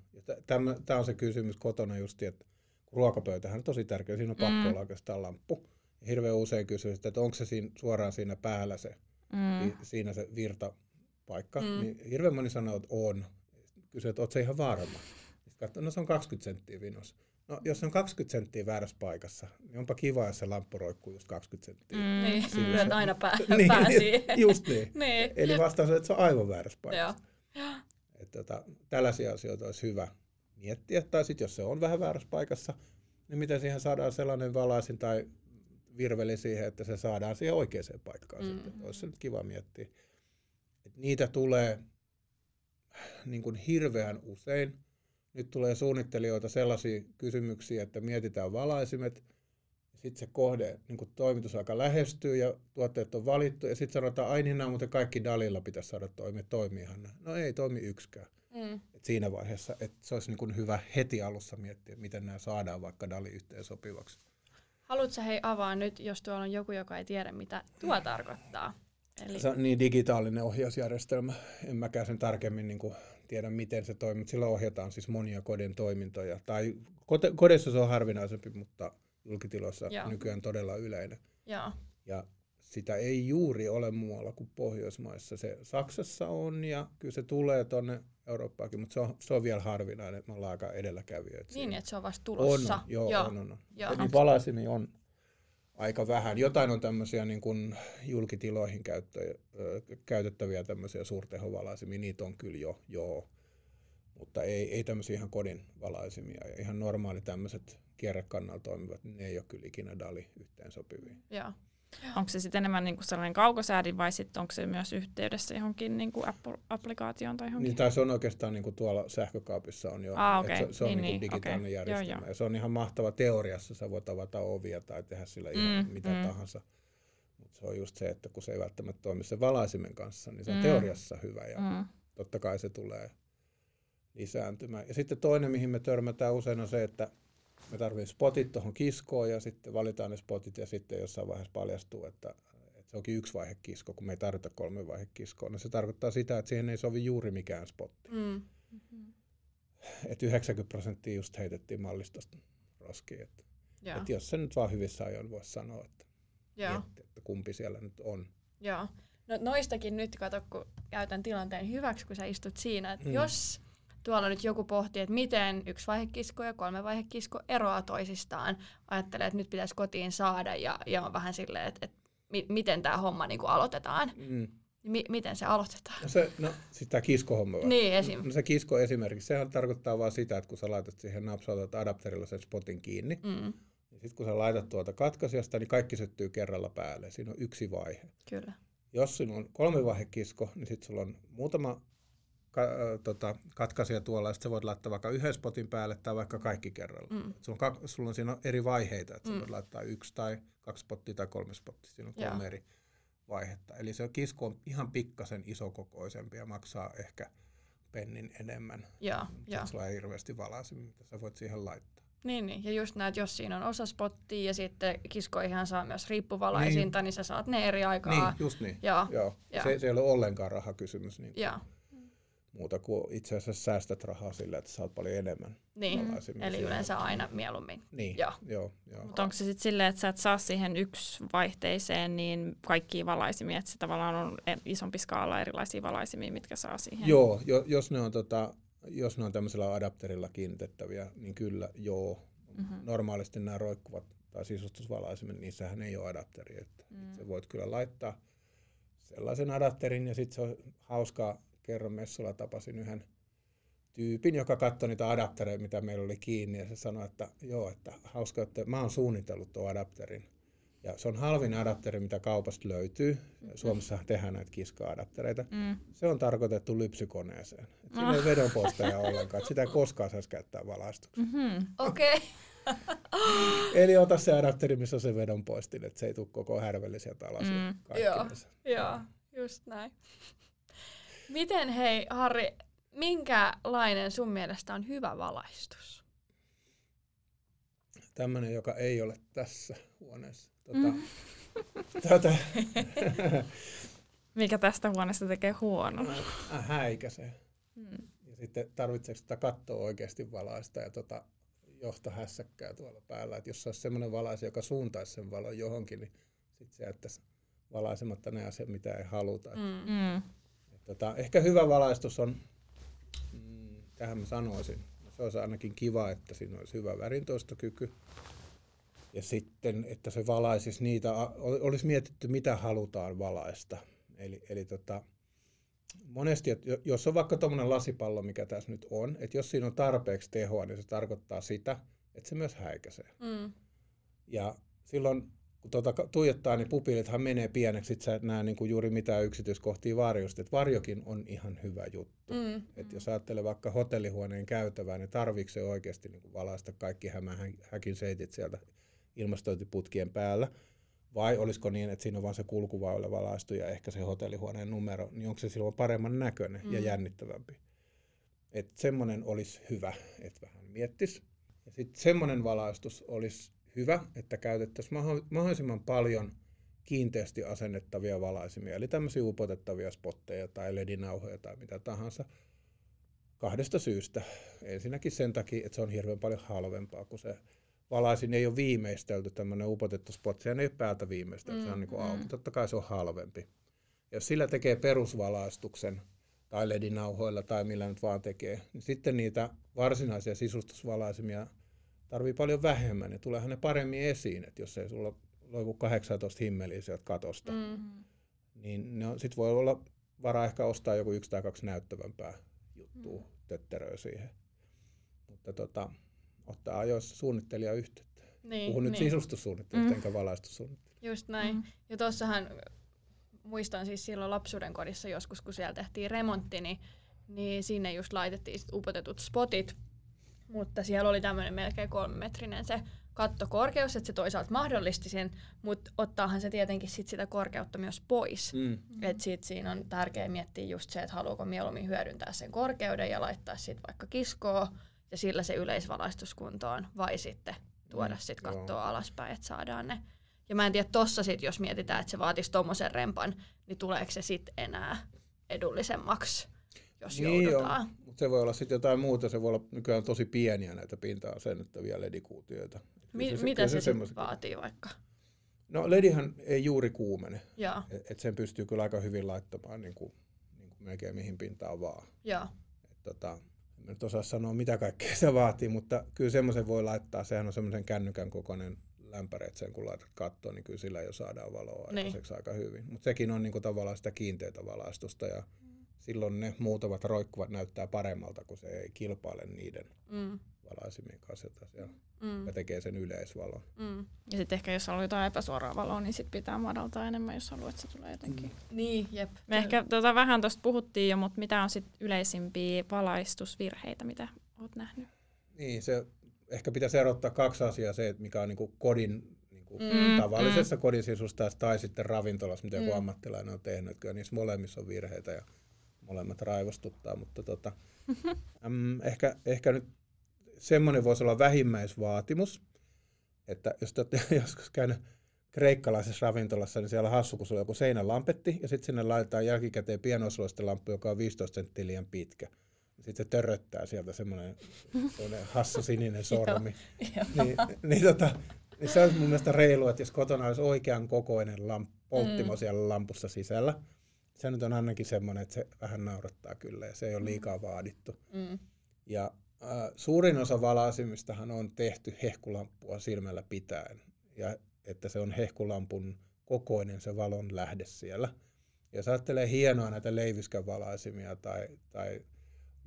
Tämä on se kysymys kotona just, että kun ruokapöytähän on tosi tärkeä, siinä on pakko Mm. olla oikeastaan lamppu. Hirveän usein kysyy sitä, että onko se siinä, suoraan siinä päällä se, Mm. vi- siinä se virtapaikka. Mm. Niin hirveän moni sanoo, että on. Kysyy, että oletko se ihan varma? Sitten katsoo, no se on 20 senttiä vinos. No jos se on 20 senttiä väärässä paikassa, niin onpa kiva, jos se lamppu roikkuu just 20 senttiä. Mm. Niin, lyöt se- aina pää, Niin, pää siihen. just niin. niin. Eli vastaus on, että se on aivan väärässä Joo. paikassa. Että tota, tällaisia asioita olisi hyvä miettiä. Tai sitten jos se on vähän väärässä paikassa, niin miten siihen saadaan sellainen valaisin tai virveli siihen, että se saadaan siihen oikeaan paikkaan. Mm. Sitten. Olisi se nyt kiva miettiä. Et niitä tulee niin kuin hirveän usein. Nyt tulee suunnittelijoilta sellaisia kysymyksiä, että mietitään valaisimet, sitten se kohde, niin kuin toimitusaika lähestyy ja tuotteet on valittu, ja sitten sanotaan, ai niin, nämä muuten kaikki Dalilla pitäisi saada toimia, toimiihan nämä. No ei toimi yksikään. Mm. Et siinä vaiheessa, että se olisi niin kuin hyvä heti alussa miettiä, miten nämä saadaan vaikka Dali yhteen sopivaksi. Haluatko hei avaa nyt, jos tuolla on joku, joka ei tiedä, mitä tuo tarkoittaa? Eli, Se on niin digitaalinen ohjausjärjestelmä. En mäkään sen tarkemmin niin kuin tiedä, miten se toimii, mutta sillä ohjataan siis monia kodin toimintoja. Tai kote- kodissa se on harvinaisempi, mutta julkitiloissa Joo. nykyään todella yleinen. joo. Ja sitä ei juuri ole muualla kuin Pohjoismaissa. Se Saksassa on ja kyllä se tulee tuonne Eurooppaankin, mutta se on, se on vielä harvinainen. Me ollaan aika edelläkävijöitä. Niin, että se on vasta tulossa. on, joo, joo. on, on, on. Joo. Eli valaisimia on aika vähän. Jotain on tämmöisiä niin kuin julkitiloihin käyttö, käytettäviä tämmöisiä suurtehovalaisimia, niitä on kyllä jo, joo. Mutta ei, ei tämmöisiä ihan kodin valaisimia. Ihan normaali tämmöiset kierrekannalla toimivat, ne ei ole kyllä ikinä DALI yhteen sopivia. joo. Onko se sitten enemmän niinku sellainen kaukosäädin vai sitten onko se myös yhteydessä johonkin niinku Apple- applikaatioon tai johonkin? Niin, tai se on oikeastaan niin kuin tuolla sähkökaapissa on jo. Että okei. se, se on Niin, niin, niin niin, digitaalinen. Joo, järjestelmä. joo. Ja se on ihan mahtava teoriassa. Sä voit avata ovia tai tehdä sillä ihan Mm, mitä mm. tahansa. Mutta se on just se, että kun se ei välttämättä toimi sen valaisimen kanssa, niin se on Mm. teoriassa hyvä. Ja Mm. totta kai se tulee lisääntymään. Ja sitten toinen, mihin me törmätään usein on se, että me tarvitsemme spotit tuohon kiskoon ja sitten valitaan ne spotit ja sitten jossain vaiheessa paljastuu, että, että se onkin yksi vaihe kisko, kun me ei tarvita kolme vaihe kiskoa. No se tarkoittaa sitä, että siihen ei sovi juuri mikään spotti. Mm. Että 90 prosenttia just heitettiin mallistosta roskiin. Että, Joo. että jos se nyt vaan hyvissä ajoin voisi sanoa, että, Joo. mietti, että kumpi siellä nyt on. Joo. No noistakin nyt, kato, kun käytän tilanteen hyväksi, kun sä istut siinä, että mm. jos tuolla nyt joku pohtii, että miten yksi vaihekisko ja kolme vaihekisko eroaa toisistaan, ajattelee, että nyt pitäisi kotiin saada ja, ja on vähän silleen, että, että mi- miten tämä homma niin kuin aloitetaan. Mm. Niin Mi- miten se aloitetaan? No se, no siis tämä kiskohomma vai? Niin, esim. No se kisko esimerkiksi, sehän tarkoittaa vaan sitä, että kun sä laitat siihen napsautat adapterilla sen spotin kiinni, Mm, niin sitten kun sä laitat tuolta katkaisijasta, niin kaikki syttyy kerralla päälle. Siinä on yksi vaihe. kyllä. Jos sinulla on kolme vaihe kisko, niin sitten sulla on muutama ka- äh, tota, katkaisija tuolla, ja sit sä voit laittaa vaikka yhden spotin päälle tai vaikka kaikki kerralla. Mm. Et Sulla, on kak- sulla on siinä eri vaiheita, että mm. Sä voit laittaa yksi tai kaksi spottia tai kolme spottia. Siinä on Joo. kolme eri vaihetta. Eli se kisko on ihan pikkasen isokokoisempi ja maksaa ehkä pennin enemmän. Joo, joo. Sitten sulla ei hirveästi valaisimia, mitä sä voit siihen laittaa. Niin, niin. Ja just näet, jos siinä on osa spottia ja sitten kiskoihin saa myös riippuvalaisinta, niin. niin sä saat ne eri aikaa. Niin, just niin. Joo, Joo. Joo. Se, se ei ole ollenkaan rahakysymys niin joo. Muuta kuin itse asiassa säästät rahaa sillä, että saat paljon enemmän. Niin. Eli yleensä aina mieluummin. Niin, Joo. joo, joo. Mutta onko se sitten silleen, että sä et saa siihen yksi vaihteeseen niin kaikkia valaisimia, että se tavallaan on isompi skaala erilaisia valaisimia, mitkä saa siihen? Joo, jo, jos ne on, tota, jos ne on tämmöisellä adapterilla kiinnitettäviä, niin kyllä joo. Mhm. Normaalisti nämä roikkuvat tai sisustusvalaisimet, niissähän ei ole adapteri. Että Mm. sä voit kyllä laittaa sellaisen adapterin ja sitten se on hauskaa. Kerran messulla tapasin yhden tyypin, joka katsoi niitä adaptereita, mitä meillä oli kiinni ja se sanoi, että joo, että hauska, että mä oon suunnitellut tuon adapterin. Ja se on halvin adapteri, mitä kaupasta löytyy. Suomessahan tehdään näitä kiska-adaptereita. Mm. Se on tarkoitettu lypsykoneeseen. Et siinä ei vedonpoistaja ollenkaan. Et sitä ei koskaan saisi käyttää valaistukseen. Mm-hmm. Okei. Eli ota se adapteri, missä on se vedonpoistin, että se ei tule koko härveli sieltä alas. Mm. Joo. Joo, just näin. Miten hei Harri, minkälainen sun mielestä on hyvä valaistus? Tämmöinen, joka ei ole tässä huoneessa. Tota, mm. tota, Mikä tästä huoneesta tekee huono? Äh, häikäisee. Mm. Ja sitten tarvitseeko sitä kattoa oikeasti valaista ja tota, johto hässäkkää tuolla päällä. Et jos se olisi semmoinen valaisi, joka suuntaisi sen valon johonkin, niin sitten se jättäisi valaisematta ne asiat, mitä ei haluta. Mm. mm. Tota, ehkä hyvä valaistus on, mm, tähän mä sanoisin, se olisi ainakin kiva, että siinä olisi hyvä värintoistokyky. Ja sitten, että se valaisisi niitä, olisi mietitty, mitä halutaan valaista. Eli, eli tota, monesti, että jos on vaikka tuommoinen lasipallo, mikä tässä nyt on, että jos siinä on tarpeeksi tehoa, niin se tarkoittaa sitä, että se myös häikäisee. Mm. Ja silloin, kun tuota tuijottaa, niin pupilithan menee pieneksi, sit sä et näe niin kuin juuri mitään yksityiskohtia varjosta. Että varjokin on ihan hyvä juttu. Mm. Et jos ajattelee vaikka hotellihuoneen käytävää, niin tarviiko se oikeasti niin kuin valaista kaikki hämähäkin seitit sieltä ilmastointiputkien päällä – vai olisiko niin, että siinä on vain se kulkuväylä valaistu ja ehkä se hotellihuoneen numero, niin onko se silloin paremman näköinen mm. ja jännittävämpi? Että semmoinen olisi hyvä, että vähän miettisi. Ja sitten semmoinen valaistus olisi hyvä, että käytettäisiin mahdollisimman paljon kiinteästi asennettavia valaisimia, eli tämmöisiä upotettavia spotteja tai ledinauhoja tai mitä tahansa. Kahdesta syystä. Ensinnäkin sen takia, että se on hirveän paljon halvempaa kuin se valaisin ei ole viimeistelty, tämmöinen upotettu spot, se ei ole päältä viimeistelty, mm, se on niin kuin mm. auki. Totta kai se on halvempi. Jos sillä tekee perusvalaistuksen, tai ledinauhoilla tai millä nyt vaan tekee, niin sitten niitä varsinaisia sisustusvalaisimia tarvii paljon vähemmän ja tuleehan ne paremmin esiin, että jos ei sulla loiku 18 himmeliä sieltä katosta, mm. niin sitten voi olla varaa ehkä ostaa joku yksi tai kaksi näyttävämpää juttua, mm. tötteröä siihen. Mutta tota, ottaa ajoissa suunnittelija yhteyttä. Niin, Puhun niin. nyt sisustussuunnittelusta mm. enkä valaistussuunnittelusta. Just näin. Mm. Ja tuossahan muistan siis silloin lapsuuden kodissa joskus, kun siellä tehtiin remontti, niin, niin sinne just laitettiin sit upotetut spotit, mutta siellä oli tämmöinen melkein kolmemetrinen se kattokorkeus, että se toisaalta mahdollisti sen, mutta ottaahan se tietenkin sit sitä korkeutta myös pois. Mm. Et sit siinä on tärkeää miettiä just se, että haluuko mieluummin hyödyntää sen korkeuden ja laittaa sitten vaikka kiskoa, ja sillä se yleisvalaistus kuntoon, vai sitten tuoda mm, sit kattoa joo. alaspäin, että saadaan ne. Ja mä en tiedä, tossa sit, jos mietitään, että se vaatisi tommosen rempan, niin tuleeko se sitten enää edullisemmaksi, jos niin joudutaan. Mutta se voi olla sitten jotain muuta, se voi olla nykyään tosi pieniä näitä pinta-asennettavia ledikuutioita. Mi- se, mitä se, se sitten vaatii vaikka? No ledihän ei juuri kuumene, että et sen pystyy kyllä aika hyvin laittamaan niin kuin, niin kuin melkein mihin pintaan vaan. Joo. Et, tota, en nyt osaa sanoa mitä kaikkea se vaatii, mutta kyllä semmoisen voi laittaa, sehän on semmoisen kännykän kokoinen lämpäri, että sen kun laitat kattoon, niin kyllä sillä jo saadaan valoa niin. aika hyvin. Mutta sekin on niinku tavallaan sitä kiinteätä valaistusta ja. Silloin ne muutavat roikkuvat näyttää paremmalta, kun se ei kilpaile niiden mm. valaisimien kanssa, jota siellä mm. ja tekee sen yleisvalon. Mm. Ja sitten ehkä jos haluaa jotain epäsuoraa valoa, niin sit pitää madaltaa enemmän, jos haluat, että se tulee jotenkin. Mm. Niin, jep. Me ehkä tota, vähän tuosta puhuttiin jo, mutta mitä on sitten yleisimpiä valaistusvirheitä, mitä olet nähnyt? Niin, se ehkä pitäisi erottaa kaksi asiaa, se, että mikä on niinku kodin niinku mm, tavallisessa mm. kodisisusta tai sitten ravintolassa, mitä mm. joku ammattilainen on tehnyt. Kyllä niissä molemmissa on virheitä ja molemmat raivostuttaa, mutta tota, äm, ehkä, ehkä nyt semmoinen voisi olla vähimmäisvaatimus, että jos te olette joskus käynyt kreikkalaisessa ravintolassa, niin siellä on hassu, kun sulla on joku seinälampetti, ja sitten sinne laitetaan jälkikäteen pienoisloisten joka on 15 senttiä liian pitkä. Sitten se törröttää sieltä semmoinen hassu sininen sormi. niin, niin, tota, niin se olisi mun mielestä reilu, että jos kotona olisi oikean kokoinen lamp, polttimo mm. siellä lampussa sisällä, se nyt on ainakin semmoinen, että se vähän naurattaa kyllä, ja se ei ole liikaa vaadittu. Mm. Ja Äh, suurin osa valaisimistahan on tehty hehkulampua silmällä pitäen, ja että se on hehkulampun kokoinen se valon lähde siellä. Ja jos ajattelee hienoa näitä leiviskän valaisimia tai, tai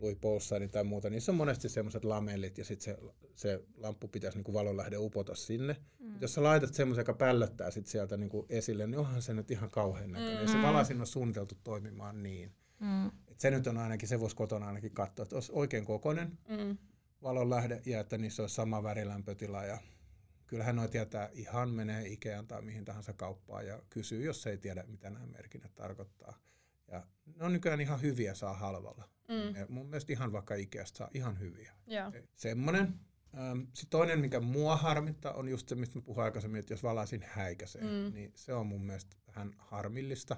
Louis Paulsani tai muuta, niissä on monesti semmoiset lamellit ja sitten se, se lamppu pitäisi niinku valonlähde upota sinne. Mm. Jos sä laitat semmoisen, joka pällöttää sit sieltä niinku esille, niin onhan se nyt ihan kauhean näköinen. Mm. Ja se valaisin on suunniteltu toimimaan niin. Mm. Et se nyt on ainakin, se voisi kotona ainakin katsoa, että olisi oikein kokoinen mm. valon lähde ja että niissä olisi sama värilämpötila. Ja kyllähän noi tietää, ihan menee Ikeaan tai mihin tahansa kauppaan ja kysyy, jos ei tiedä, mitä nämä merkinnät tarkoittaa. Ja ne on nykyään ihan hyviä saa halvalla. Mm. Ja mun mielestä ihan vaikka Ikeasta saa ihan hyviä. Joo. Semmoinen. Sitten toinen, mikä mua harmittaa, on just se, mistä mä puhuin aikaisemmin, että jos valaisin häikäiseen, Mm. niin se on mun mielestä vähän harmillista.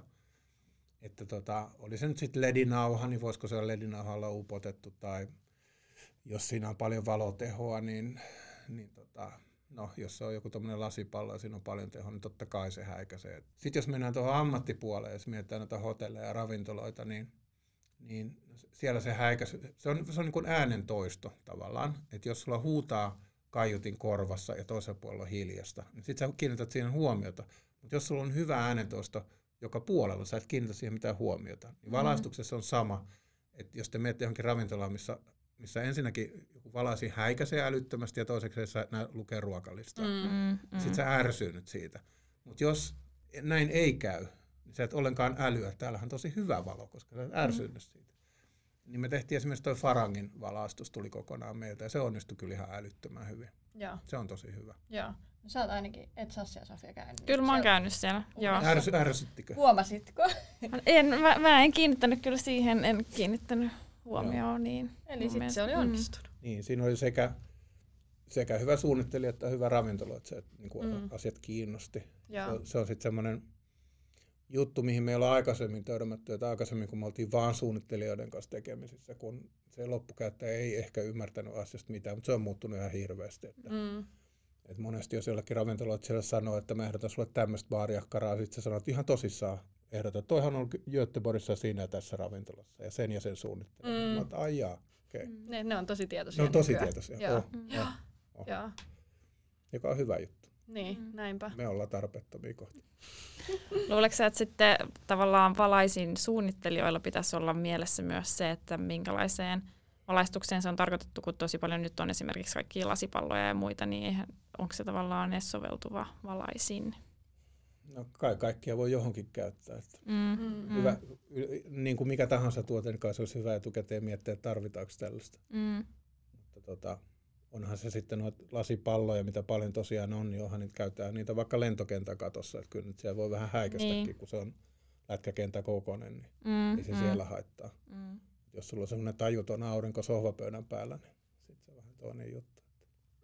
Että tota, oli se nyt sitten ledinauha, niin voisiko se ledinauhalla upotettu, tai jos siinä on paljon valotehoa, niin, niin tota, no, jos se on joku tämmöinen lasipallo ja siinä on paljon tehoa, niin totta kai se häikäisee. Sitten jos mennään tuohon ammattipuoleen, jos mietitään näitä hotelleja ja ravintoloita, niin, niin siellä se häikäisy, se on, se on niin kuin äänen toisto tavallaan, että jos sulla huutaa kaiutin korvassa ja toisella puolella on hiljasta, niin sitten sä kiinnität siihen huomiota. Mutta jos sulla on hyvä äänentoisto joka puolella, sä et kiinnitä siihen mitään huomiota. Niin valaistuksessa on sama, että jos te menette johonkin ravintolaan, missä, missä ensinnäkin joku valaisi häikäisee älyttömästi ja toiseksi sä nä- lukee ruokalistaa. Mm. Mm. Sitten sä ärsynyt siitä. Mutta jos näin ei käy, sä et ollenkaan älyä. Täällähän on tosi hyvä valo, koska sä et ärsynyt mm. siitä. Niin me tehtiin esimerkiksi toi Farangin valaistus tuli kokonaan meiltä ja se onnistui kyllä ihan älyttömän hyvin. Joo. Se on tosi hyvä. Joo. No sä oot ainakin, et Sassi ja Sofia käynyt. Kyllä mä oon Siellä- käynyt siellä. Joo. Ärsy, ärsyttikö? Huomasitko? En, mä, mä, en kiinnittänyt kyllä siihen, en kiinnittänyt huomioon. Niin Eli sitten se oli mielestä- onnistunut. Niin, siinä oli sekä, sekä hyvä suunnittelija että hyvä ravintola, että se, että niin kuin Mm. asiat kiinnosti. Se, Joo. on- se on sitten semmoinen juttu, mihin me ollaan aikaisemmin törmätty, että aikaisemmin kun me oltiin vaan suunnittelijoiden kanssa tekemisissä, kun se loppukäyttäjä ei ehkä ymmärtänyt asiasta mitään, mutta se on muuttunut ihan hirveästi. Että, Mm. että monesti jos jollekin ravintoloilla siellä sanoo, että mä ehdotan sulle tämmöistä baariakkaraa, sitten sä sanot ihan tosissaan, ehdotan, toihan on Göteborgissa siinä ja tässä ravintolassa ja sen ja sen suunnittelu. Mm. Mm. Mä ai jaa. Okay. Ne, ne on tosi tietoisia Ne on tosi nykyään. tietoisia. Joo. Oh, Mm. oh, Joo. joka on hyvä juttu. Niin, Mm. näinpä. Me ollaan tarpeettomia kohta. Luuletko sä, että sitten tavallaan valaisin suunnittelijoilla pitäisi olla mielessä myös se, että minkälaiseen valaistukseen se on tarkoitettu, kun tosi paljon nyt on esimerkiksi kaikkia lasipalloja ja muita, niin eihän, onko se tavallaan edes soveltuva valaisin? No kai kaikkia voi johonkin käyttää. Että Mm. Mm. Mm. hyvä, y- niin kuin mikä tahansa tuote, niin kai se olisi hyvä etukäteen miettiä, että tarvitaanko tällaista. Mm. Mutta tota, onhan se sitten noita lasipalloja, mitä paljon tosiaan on, niin onhan niitä käytetään niitä vaikka lentokentän katossa. Että kyllä nyt siellä voi vähän häikästäkin, Niin. kun se on lätkäkenttä kokoinen, niin Mm. ei se mm. siellä haittaa. Mm. Jos sulla on semmoinen tajuton aurinko sohvapöydän päällä, niin sitten se on vähän toinen juttu.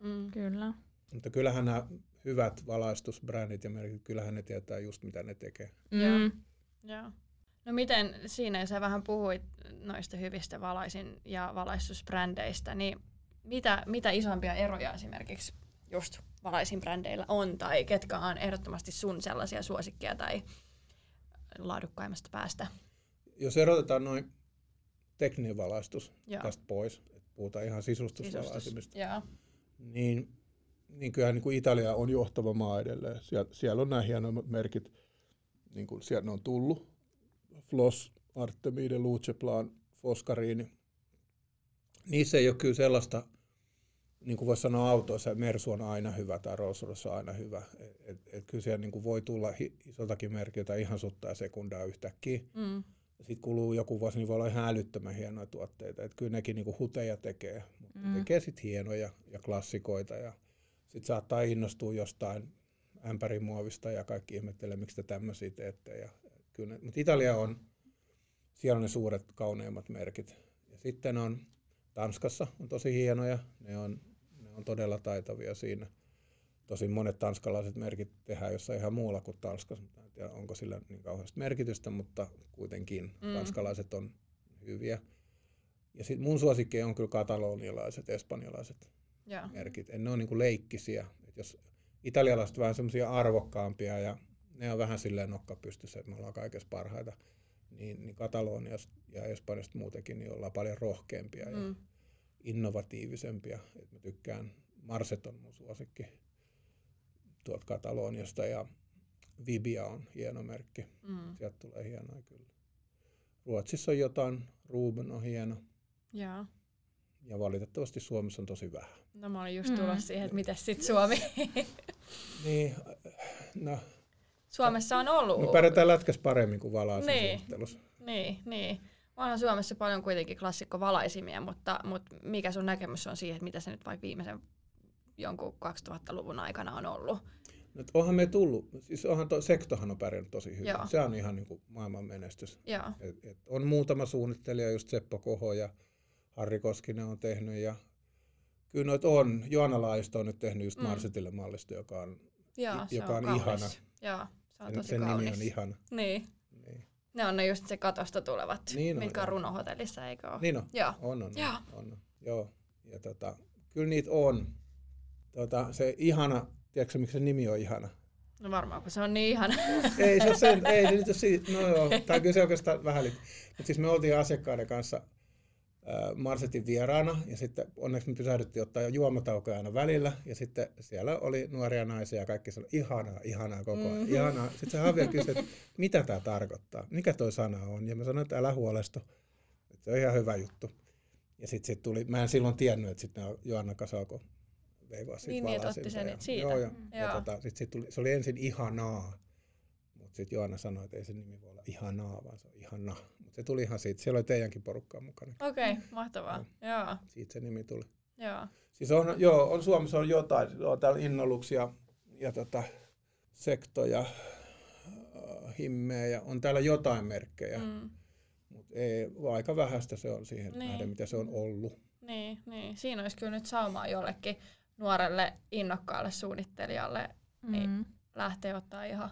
Mm. Kyllä. Mutta kyllähän nämä hyvät valaistusbrändit ja merkit, kyllähän ne tietää just mitä ne tekee. Joo. Mm. Joo. No miten siinä, sä vähän puhuit noista hyvistä valaisin- ja valaistusbrändeistä, niin mitä, mitä isompia eroja esimerkiksi just valaisin brändeillä on, tai ketkä on ehdottomasti sun sellaisia suosikkeja tai laadukkaimmasta päästä? Jos erotetaan noin tekninen valaistus Joo. tästä pois, että puhutaan ihan sisustusvalaisimista, Joo. niin, niin kyllähän niin kuin Italia on johtava maa edelleen. Siellä, siellä on nämä hienoimmat merkit, niin kuin sieltä ne on tullut. Floss, Artemide, Luceplan, Foscarini. Niissä ei ole kyllä sellaista, niin kuin voisi sanoa autoissa, Mersu on aina hyvä tai Rolls on aina hyvä. Et, et, et kyllä siellä niin kuin voi tulla isoltakin merkiltä ihan suttaa sekundaa yhtäkkiä. Mm. Sitten kuluu joku vuosi, niin voi olla ihan älyttömän hienoja tuotteita. Et kyllä nekin niinku huteja tekee, mutta Mm. tekee sitten hienoja ja klassikoita. Ja sitten saattaa innostua jostain ämpärimuovista ja kaikki ihmettelee, miksi te tämmöisiä teette. Ja kyllä mutta Italia on, siellä on ne suuret kauneimmat merkit. Ja sitten on Tanskassa on tosi hienoja, ne on, on todella taitavia siinä. Tosin monet tanskalaiset merkit tehdään jossain ihan muulla kuin Tanskassa. En tiedä, onko sillä niin kauheasti merkitystä, mutta kuitenkin Mm. tanskalaiset on hyviä. Ja sitten mun suosikki on kyllä katalonialaiset, espanjalaiset Joo. merkit. En ne ole niin kuin leikkisiä. Et jos italialaiset vähän semmoisia arvokkaampia ja ne on vähän silleen nokka pystyssä, että me ollaan kaikessa parhaita, niin, niin Kataloniasta ja Espanjasta muutenkin niin ollaan paljon rohkeampia ja Mm. Innovatiivisempia. Et mä tykkään, Marset on mun suosikki tuolta Kataloniasta ja Vibia on hieno merkki. Mm. Sieltä tulee hienoa kyllä. Ruotsissa on jotain, Ruben on hieno Joo. ja valitettavasti Suomessa on tosi vähän. No mä olin just Mm. tulossa siihen, että miten sit Suomi. Niin, no, Suomessa on ollut. me pärjätään lätkäs paremmin kuin valaisen Niin. suunnittelussa. Niin, niin. Onhan Suomessa paljon kuitenkin klassikkovalaisimia, mutta, mutta mikä sun näkemys on siihen, että mitä se nyt vaikka viimeisen jonkun 2000-luvun aikana on ollut? No, onhan me tullut, siis onhan to, sektohan on pärjännyt tosi hyvin. Joo. Se on ihan niin kuin maailman menestys. Joo. Et, et on muutama suunnittelija, just Seppo Koho ja Harri Koskinen on tehnyt ja kyllä noit on. Joanna Laisto on nyt tehnyt just Mm. Marsetille mallista, joka on, Joo, joka on kaunis. ihana. Joo, se on tosi sen kaunis. nimi on ihana. Niin. Ne on ne just se katosta tulevat, Niin on, mitkä on runohotellissa, eikö ole? niin on. Joo. On, on, Joo. on, on. Joo. Ja tota, kyllä niitä on. Tota, se ihana, tiedätkö miksi se nimi on ihana? No varmaan, kun se on niin ihana. ei se ole sen, ei se nyt ole siitä, no joo, tai kyllä se oikeastaan vähän liittyy. Mutta siis me oltiin asiakkaiden kanssa Marsetin vieraana ja sitten onneksi me pysähdyttiin ottaa jo juomataukoja aina välillä ja sitten siellä oli nuoria naisia ja kaikki sanoi ihanaa, ihanaa koko ajan, Mhm. ihanaa. Sitten se Javier kysyi, että mitä tämä tarkoittaa, mikä toi sana on ja mä sanoin, että älä huolestu, että se on ihan hyvä juttu. Ja sitten sit tuli, mä en silloin tiennyt, että sitten Joanna Kasako veivaa siitä Niin, niin, otti sen ja- siitä. Joo, ja, Mm. ja tota, sit, sit tuli, se oli ensin ihanaa, mutta sitten Joanna sanoi, että ei se nimi voi olla ihanaa, vaan se on ihana. Se tuli ihan siitä, siellä oli teidänkin porukkaa mukana. Okei, okay, mahtavaa. Joo, Siitä se nimi tuli. joo. Siis on, joo, on Suomessa on jotain, on täällä Innolux ja, ja tota, Sekto ja äh, Himmeä ja on täällä jotain merkkejä, mm. Mm. mutta ei, aika vähäistä se on siihen Niin. niin. nähden, mitä se on ollut. Niin, niin. Siinä olisi kyllä nyt saumaa jollekin nuorelle innokkaalle suunnittelijalle Niin. Mm. lähteä ottaa ihan...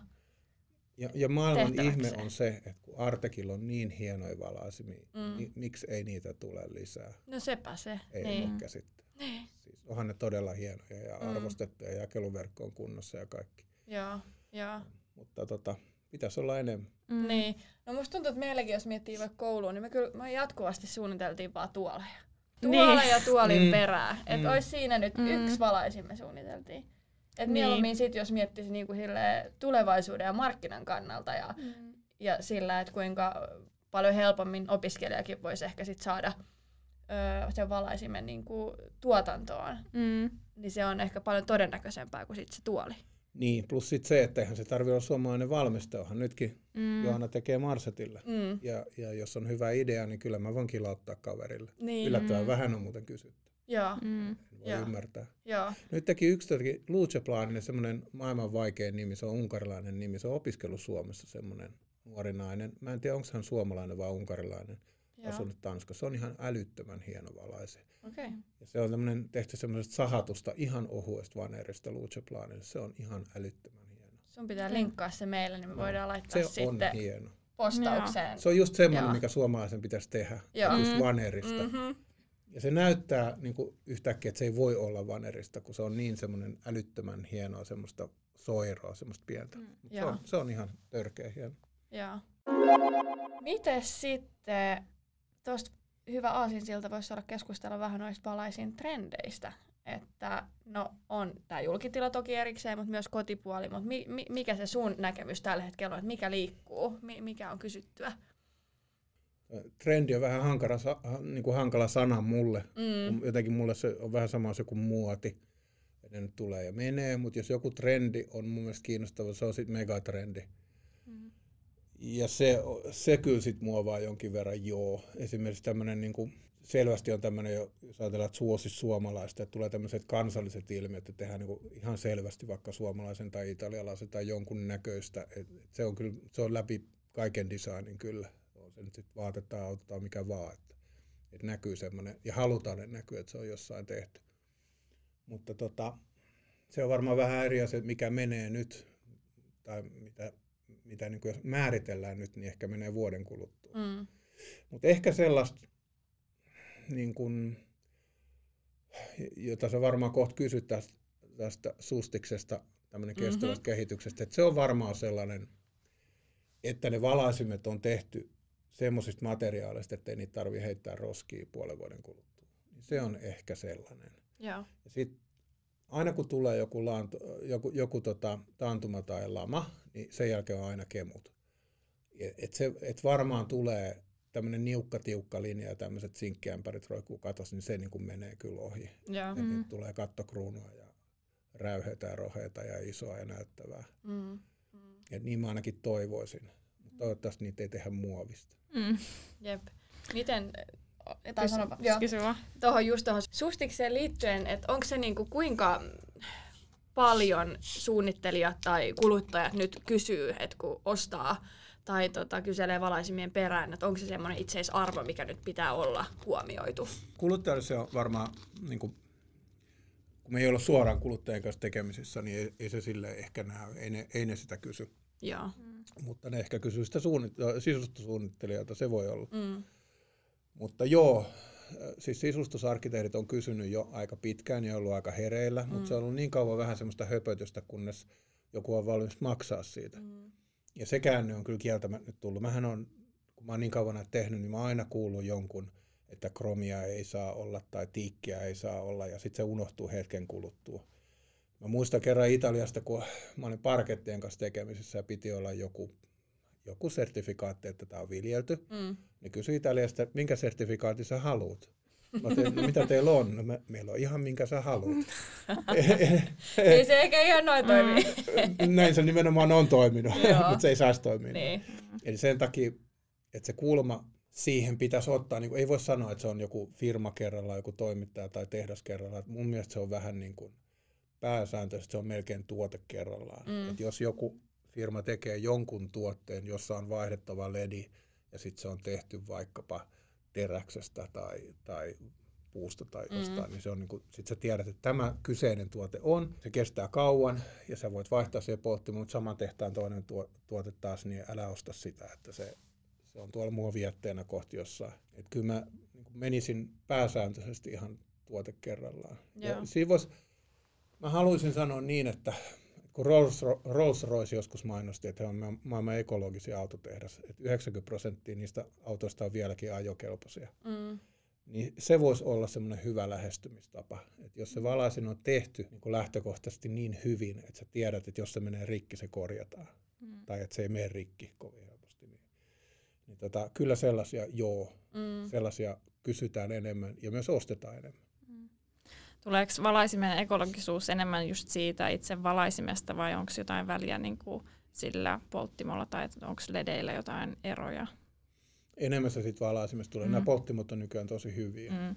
Ja, ja maailman ihme on se, että kun Artekilla on niin hienoja valaisimia, Mm. mm. niin miksi ei niitä tule lisää? No sepä se. Ei niin. niin. käsittää. Niin. Siis onhan ne todella hienoja ja Mm. arvostettuja ja jakeluverkko on kunnossa ja kaikki. Joo, joo. Mutta tota, pitäisi olla enemmän. Mm. Niin. No musta tuntuu, että meilläkin, jos miettii vaikka koulua, niin me kyllä me jatkuvasti suunniteltiin vaan tuoleja. Niin. Tuoleja tuolin Mm. perään. Että Mm. olisi siinä nyt Mm. yksi valaisin me suunniteltiin. Et Niin. mieluummin sit, jos miettisi niinku tulevaisuuden ja markkinan kannalta ja, Mm. ja sillä, että kuinka paljon helpommin opiskelijakin voisi ehkä sit saada öö, sen valaisimen niinku tuotantoon, Mm. niin se on ehkä paljon todennäköisempää kuin sit se tuoli. Niin, plus sitten se, että eihän se tarvitse olla suomalainen valmistajahan. Nytkin Mm. mm. Johanna tekee Marsetille. Mm. Ja, ja jos on hyvä idea, niin kyllä mä voin kilauttaa kaverille. Niin, Yllättävän Mm. vähän on muuten kysytty. Joo, Mm. En voi Joo. ymmärtää. joo. Nyt teki yksi teki Luceplanin, semmoinen maailman vaikein nimi, se on unkarilainen nimi, se on opiskellut Suomessa semmoinen nuori nainen. Mä en tiedä, onko hän suomalainen vai unkarilainen, joo. asunut Tanskassa. Se on ihan älyttömän hieno valaise. Okei. Okay. Ja se on tämmöinen tehty semmoisesta sahatusta ihan ohuesta vanerista Luceplanille. Se on ihan älyttömän hieno. Sun pitää linkkaa se meille, niin me No, voidaan laittaa Se on sitten hieno. postaukseen. Se on just semmoinen, Joo. mikä suomalaisen pitäisi tehdä. Joo. Just Mm. vanerista. Mm-hmm. Ja se näyttää niin kuin yhtäkkiä, että se ei voi olla vanerista, kun se on niin semmoinen älyttömän hienoa, semmoista soiroa, semmoista pientä. Mm. Mut Se, on, se on ihan törkeä hieno. Joo. Mites sitten, tuosta hyvä aasinsilta voisi olla keskustella vähän noista valaisin trendeistä. Että no on tämä julkitila toki erikseen, mutta myös kotipuoli, mutta mi, mi, mikä se sun näkemys tällä hetkellä on, että mikä liikkuu, mi, mikä on kysyttyä? Trendi on vähän hankala, niin kuin hankala sana mulle. Mm. Jotenkin mulle se on vähän sama se kuin muoti. Ne nyt tulee ja menee, mutta jos joku trendi on mun mielestä kiinnostava, se on sitten megatrendi. Mm. Ja se, se kyllä sitten muovaa jonkin verran, joo. Esimerkiksi tämmöinen niin kuin, selvästi on tämmöinen, jos ajatellaan, että suosi suomalaista, että tulee tämmöiset kansalliset ilmiöt, että tehdään niin ihan selvästi vaikka suomalaisen tai italialaisen tai jonkun näköistä. Et se on kyllä, se on läpi kaiken designin kyllä. Se nyt sitten vaatetta, auto tai mikä vaan, että, että näkyy semmoinen, ja halutaan, että näkyy, että se on jossain tehty. Mutta tota, se on varmaan vähän eri asia, että mikä menee nyt, tai mitä, mitä niin kuin jos määritellään nyt, niin ehkä menee vuoden kuluttua. Mm. Mutta ehkä sellaista, niin kun, jota sä varmaan kohta kysyt tästä, tästä sustiksesta, tämmöinen kestävästä Mhm. mm-hmm. kehityksestä, että se on varmaan sellainen, että ne valaisimet on tehty semmoisista materiaaleista, että ei niitä tarvitse heittää roskiin puolen vuoden kuluttua. Niin Se on ehkä sellainen. Joo. Ja sit, aina kun tulee joku, laantu, joku, joku tota, taantuma tai lama, niin sen jälkeen on aina kemut. Et, et se, et varmaan tulee tämmöinen niukka tiukka linja ja tämmöiset sinkkiämpärit roikkuu katos, niin se niin kuin menee kyllä ohi. Joo. Mm. Mm. Tulee kattokruunua ja räyheitä ja roheita ja isoa ja näyttävää. Mm. Mm. Et niin mä ainakin toivoisin. Toivottavasti niitä ei tehdä muovista. Mm. Jep. Miten, tai sanopa, joo. Tuohon just tuohon sustikseen liittyen, että onko se niinku kuinka, paljon suunnittelijat tai kuluttajat nyt kysyy, että kun ostaa tai tota, kyselee valaisimien perään, että onko se semmoinen itseisarvo, mikä nyt pitää olla huomioitu? Kuluttajalle se on varmaan, niin kuin, kun me ei olla suoraan kuluttajien kanssa tekemisissä, niin ei, ei se sille ehkä näy, ei ne, ei ne sitä kysy. Joo. Mm. Mutta ne ehkä kysyy sitä suunnit- sisustusuunnittelijalta, se voi olla. Mm. Mutta joo, siis sisustusarkkitehdit on kysynyt jo aika pitkään ja ollut aika hereillä, mm. mutta se on ollut niin kauan vähän semmoista höpötystä, kunnes joku on valmis maksaa siitä. Mm. Ja se käänne on kyllä kieltämättä nyt tullut. Mähän on, kun mä oon niin kauan näitä tehnyt, niin mä oon aina kuullut jonkun, että kromia ei saa olla tai tiikkiä ei saa olla, ja sitten se unohtuu hetken kuluttua. Muistan kerran Italiasta, kun mä olin parkettien kanssa tekemisissä ja piti olla joku, joku sertifikaatti, että tämä on viljelty. Mm. Ne kysyi Italiasta, minkä sertifikaatin sä haluat. Mä tein, no, mitä teillä on? No, me, meillä on ihan minkä sä haluat. ei se ehkä ihan noin toimi. Näin se nimenomaan on toiminut, mutta se ei saisi toimia. Niin. Eli sen takia, että se kulma siihen pitäisi ottaa, niin kuin, ei voi sanoa, että se on joku firma kerrallaan, joku toimittaja tai tehdas kerrallaan. Mun mielestä se on vähän niin kuin pääsääntöisesti se on melkein tuote kerrallaan. Mm. Et jos joku firma tekee jonkun tuotteen, jossa on vaihdettava ledi ja sitten se on tehty vaikkapa teräksestä tai, tai puusta tai mm. jostain, mm. niin se on niin kuin, sit sä tiedät, että tämä kyseinen tuote on, se kestää kauan ja sä voit vaihtaa siihen polttimaan, mutta saman tehtaan toinen tuo, tuote taas, niin älä osta sitä, että se, se on tuolla muovijätteenä kohti jossain. Et kyllä mä niin menisin pääsääntöisesti ihan tuote kerrallaan. Joo. Ja siinä voisi Mä haluaisin sanoa niin, että kun Rolls, Rolls-Royce joskus mainosti, että he on maailman ekologisia autotehdas, että 90 prosenttia niistä autoista on vieläkin ajokelpoisia, mm. niin se voisi olla semmoinen hyvä lähestymistapa. Että jos se valaisin on tehty niin kuin lähtökohtaisesti niin hyvin, että sä tiedät, että jos se menee rikki, se korjataan. Mm. Tai että se ei mene rikki kovin helposti. Niin, niin tota, kyllä sellaisia, joo, mm. sellaisia kysytään enemmän ja myös ostetaan enemmän. Tuleeko valaisimen ekologisuus enemmän just siitä itse valaisimesta vai onko jotain väliä niin kuin sillä polttimolla tai onko ledeillä jotain eroja? Enemmän se sitten valaisimesta tulee. Mm. Nämä polttimot on nykyään tosi hyviä. Mm.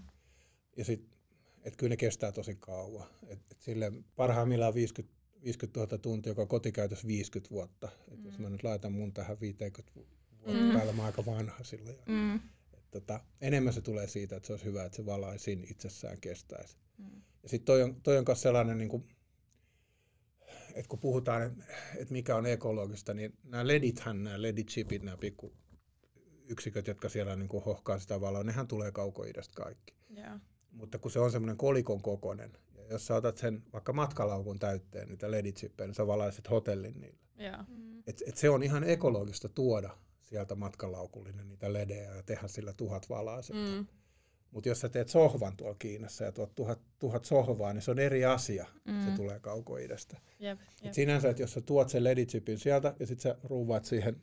Ja sitten, että kyllä ne kestää tosi kauan. Et, et sille parhaimmillaan 50, 50 000 tuntia, joka on kotikäytössä 50 vuotta. Et mm. Jos mä nyt laitan mun tähän 50 vuotta mm. päällä, mä aika vanha silloin. Mm. Et, tota, enemmän se tulee siitä, että se olisi hyvä, että se valaisin itsessään kestäisi. Mm. Ja sitten toi on, toi on myös sellainen, niin kuin, että kun puhutaan, että mikä on ekologista, niin nämä ledithän, nämä ledit-chipit, nämä pikku yksiköt, jotka siellä niin kuin hohkaa sitä valoa, nehän tulee kaukoidasta kaikki. Yeah. Mutta kun se on semmoinen kolikon kokoinen, ja jos sä otat sen vaikka matkalaukun täytteen, niitä ledit-chippejä, niin sä valaiset hotellin niillä. Yeah. Mm. Et, et se on ihan ekologista tuoda sieltä matkalaukullinen niitä ledejä ja tehdä sillä tuhat valaasetta. Mm. Mutta jos sä teet sohvan tuolla Kiinassa ja tuot tuhat, tuhat sohvaa, niin se on eri asia. Mm. Se tulee kaukoidesta. Jep, jep. Et sinänsä, että jos sä tuot sen leditsipin sieltä ja sitten sä ruuvaat siihen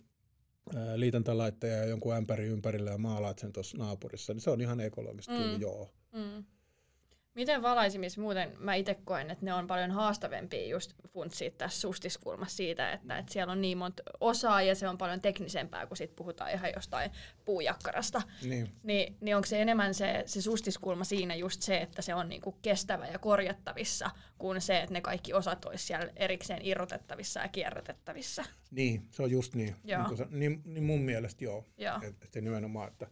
ää, liitäntälaitteja ja jonkun ämpäri ympärille ja maalaat sen tuossa naapurissa, niin se on ihan ekologista mm. kyllä, joo. Mm. Miten valaisimissa muuten, mä itse koen, että ne on paljon haastavempia just funtsia tässä sustiskulmassa siitä, että, että siellä on niin monta osaa ja se on paljon teknisempää, kun sit puhutaan ihan jostain puujakkarasta. Niin. Ni, niin onko se enemmän se, se sustiskulma siinä just se, että se on niinku kestävä ja korjattavissa, kuin se, että ne kaikki osat olisi siellä erikseen irrotettavissa ja kierrätettävissä? Niin, se on just niin. Joo. Niin, niin, niin mun mielestä joo. joo. Että et nimenomaan, että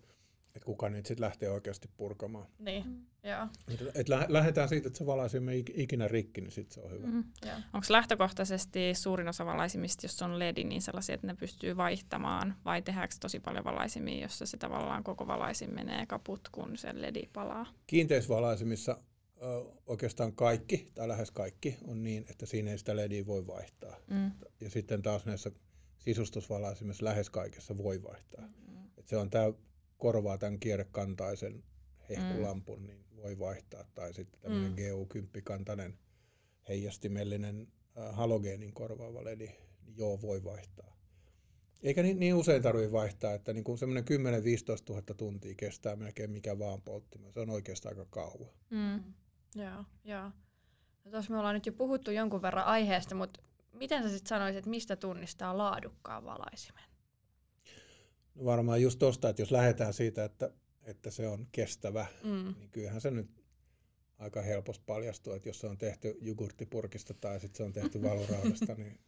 että kuka niitä sitten lähtee oikeasti purkamaan. Niin, mm. joo. Et, et lä- lähdetään siitä, että se valaisimme ikinä rikki, niin sitten se on hyvä. Mm, Onko lähtökohtaisesti suurin osa valaisimista, jos on LED, niin sellaisia, että ne pystyy vaihtamaan, vai tehdäänkö tosi paljon valaisimia, jossa se tavallaan koko valaisin menee kaput, kun se LED palaa? Kiinteisvalaisimissa ö, oikeastaan kaikki, tai lähes kaikki, on niin, että siinä ei sitä LEDiä voi vaihtaa. Mm. Ja sitten taas näissä sisustusvalaisimissa lähes kaikessa voi vaihtaa. Mm. Et se on tämä korvaa tämän kierrekantaisen hehkulampun, mm. niin voi vaihtaa. Tai sitten tämmöinen mm. GU10-kantainen heijastimellinen äh, halogeenin korvaava ledi, niin joo, voi vaihtaa. Eikä niin, niin usein tarvitse vaihtaa, että niin semmoinen 10-15 000 tuntia kestää melkein mikä vaan polttima. Se on oikeastaan aika kauan. Mm. Joo, joo. No tuossa me ollaan nyt jo puhuttu jonkun verran aiheesta, mutta miten sä sitten sanoisit, että mistä tunnistaa laadukkaan valaisimen? No varmaan just tuosta, että jos lähdetään siitä, että, että se on kestävä, mm. niin kyllähän se nyt aika helposti paljastuu, että jos se on tehty jogurttipurkista tai sitten se on tehty valuraudasta, niin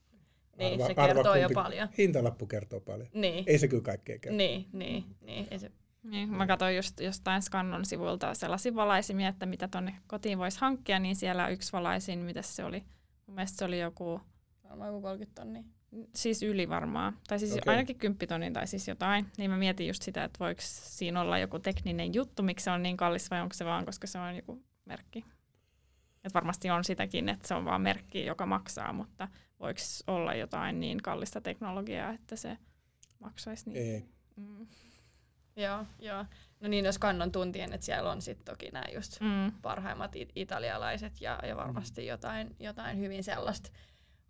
Niin, se kertoo jo paljon. Hintalappu kertoo paljon. Niin. Ei se kyllä kaikkea kertoo. Niin, niin, niin. Ei se... Niin, mä katsoin just jostain Scannon sivulta sellaisia valaisimia, että mitä tonne kotiin voisi hankkia, niin siellä yksi valaisin, mitä se oli? Mun mielestä se oli joku, Varmaan joku 30 tonnia. Siis yli varmaan, tai siis okay. ainakin kymppitonnin tai siis jotain. Niin mä mietin just sitä, että voiko siinä olla joku tekninen juttu, miksi se on niin kallis vai onko se vaan, koska se on joku merkki. Et varmasti on sitäkin, että se on vaan merkki, joka maksaa, mutta voiko olla jotain niin kallista teknologiaa, että se maksaisi niin? Ei. Mm. Joo, joo. No niin, jos kannon tuntien, että siellä on sitten toki nämä just Mm. parhaimmat it- italialaiset ja, ja varmasti jotain, jotain hyvin sellaista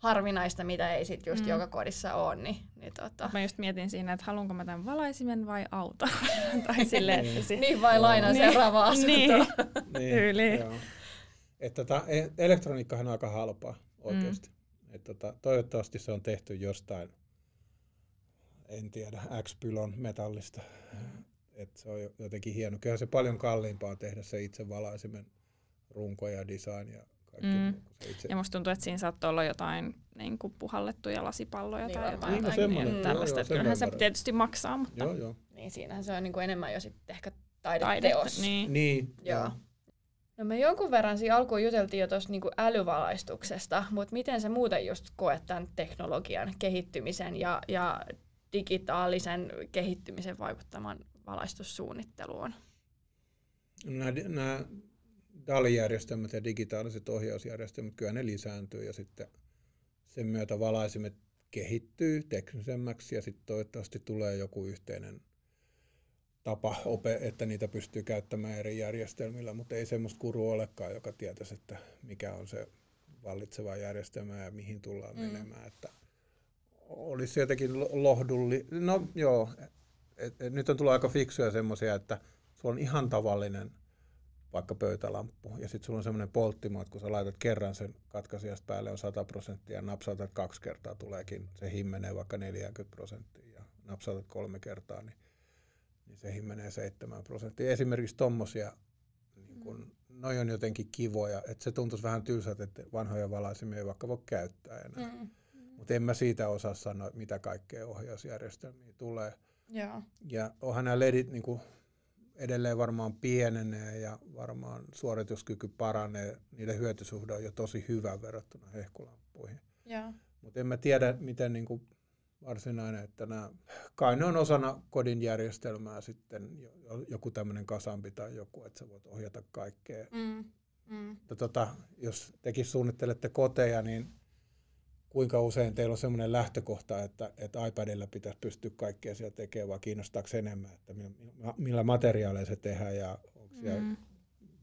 harvinaista, mitä ei sitten just Mm. mm. joka kodissa ole. Niin, niin, tota. Mä just mietin siinä, että haluanko mä tämän valaisimen vai auto. tai silleen, että se... niin vai lainaa Niin. seuraava asunto. Niin. Niin, Tyyliin. joo. Et tota, e- elektroniikkahan on aika halpaa oikeasti. Mm. Et tota, toivottavasti se on tehty jostain, en tiedä, X-pylon metallista. Et se on jo- jotenkin hieno. Kyllähän se paljon kalliimpaa tehdä se itse valaisimen runko ja design ja kaikki Mm. kuin itse. Ja musta tuntuu, että siinä saattoi olla jotain niin kuin puhallettuja lasipalloja Niin tai jotain, Niin, no jotain semmoinen. niin, tällaista. joo, kyllähän se tietysti maksaa, mutta Joo, joo. Niin siinähän se on niinku enemmän jo sitten ehkä taideteos. Niin. Niin, Joo. joo. No me jonkun verran siinä alkuun juteltiin jo tuosta niinku älyvalaistuksesta, mutta miten se muuten just koet tämän teknologian kehittymisen ja, ja digitaalisen kehittymisen vaikuttaman valaistussuunnitteluun? Nämä, nämä DALI-järjestelmät ja digitaaliset ohjausjärjestelmät, kyllä ne lisääntyy ja sitten sen myötä valaisimet kehittyy teknisemmäksi ja sitten toivottavasti tulee joku yhteinen tapa, että niitä pystyy käyttämään eri järjestelmillä, mutta ei semmoista kuru olekaan, joka tietäisi, että mikä on se vallitseva järjestelmä ja mihin tullaan Mm. menemään. Että olisi jotenkin lo- lohdulli... No joo, et, et, nyt on tullut aika fiksuja semmoisia, että sulla on ihan tavallinen vaikka pöytälamppu, ja sitten sulla on semmoinen polttimo, että kun sä laitat kerran sen katkaisijasta päälle on 100 prosenttia, ja napsautat kaksi kertaa, tuleekin, se himmenee vaikka 40 prosenttia, ja napsautat kolme kertaa, niin, niin se himmenee 7 prosenttia. Esimerkiksi tommosia, niin kun, noi on jotenkin kivoja, että se tuntuisi vähän tylsältä, että vanhoja valaisimia ei vaikka voi käyttää enää. Mm. Mutta en mä siitä osaa sanoa, mitä kaikkea ohjausjärjestelmiä tulee. Joo. Ja onhan nämä ledit niin kuin edelleen varmaan pienenee ja varmaan suorituskyky paranee. Niiden hyötysuhde on jo tosi hyvä verrattuna hehkulamppuihin. Joo. Mutta en mä tiedä, miten niin kuin varsinainen, että nämä, kai ne on osana kodin järjestelmää sitten jo- joku tämmöinen kasampi tai joku, että sä voit ohjata kaikkea. Mm. Mm. Tota, jos tekin suunnittelette koteja, niin kuinka usein teillä on semmoinen lähtökohta, että, että iPadilla pitäisi pystyä kaikkea siellä tekemään, vai kiinnostaako enemmän, että millä, millä materiaaleilla se tehdään ja onko siellä, Mm.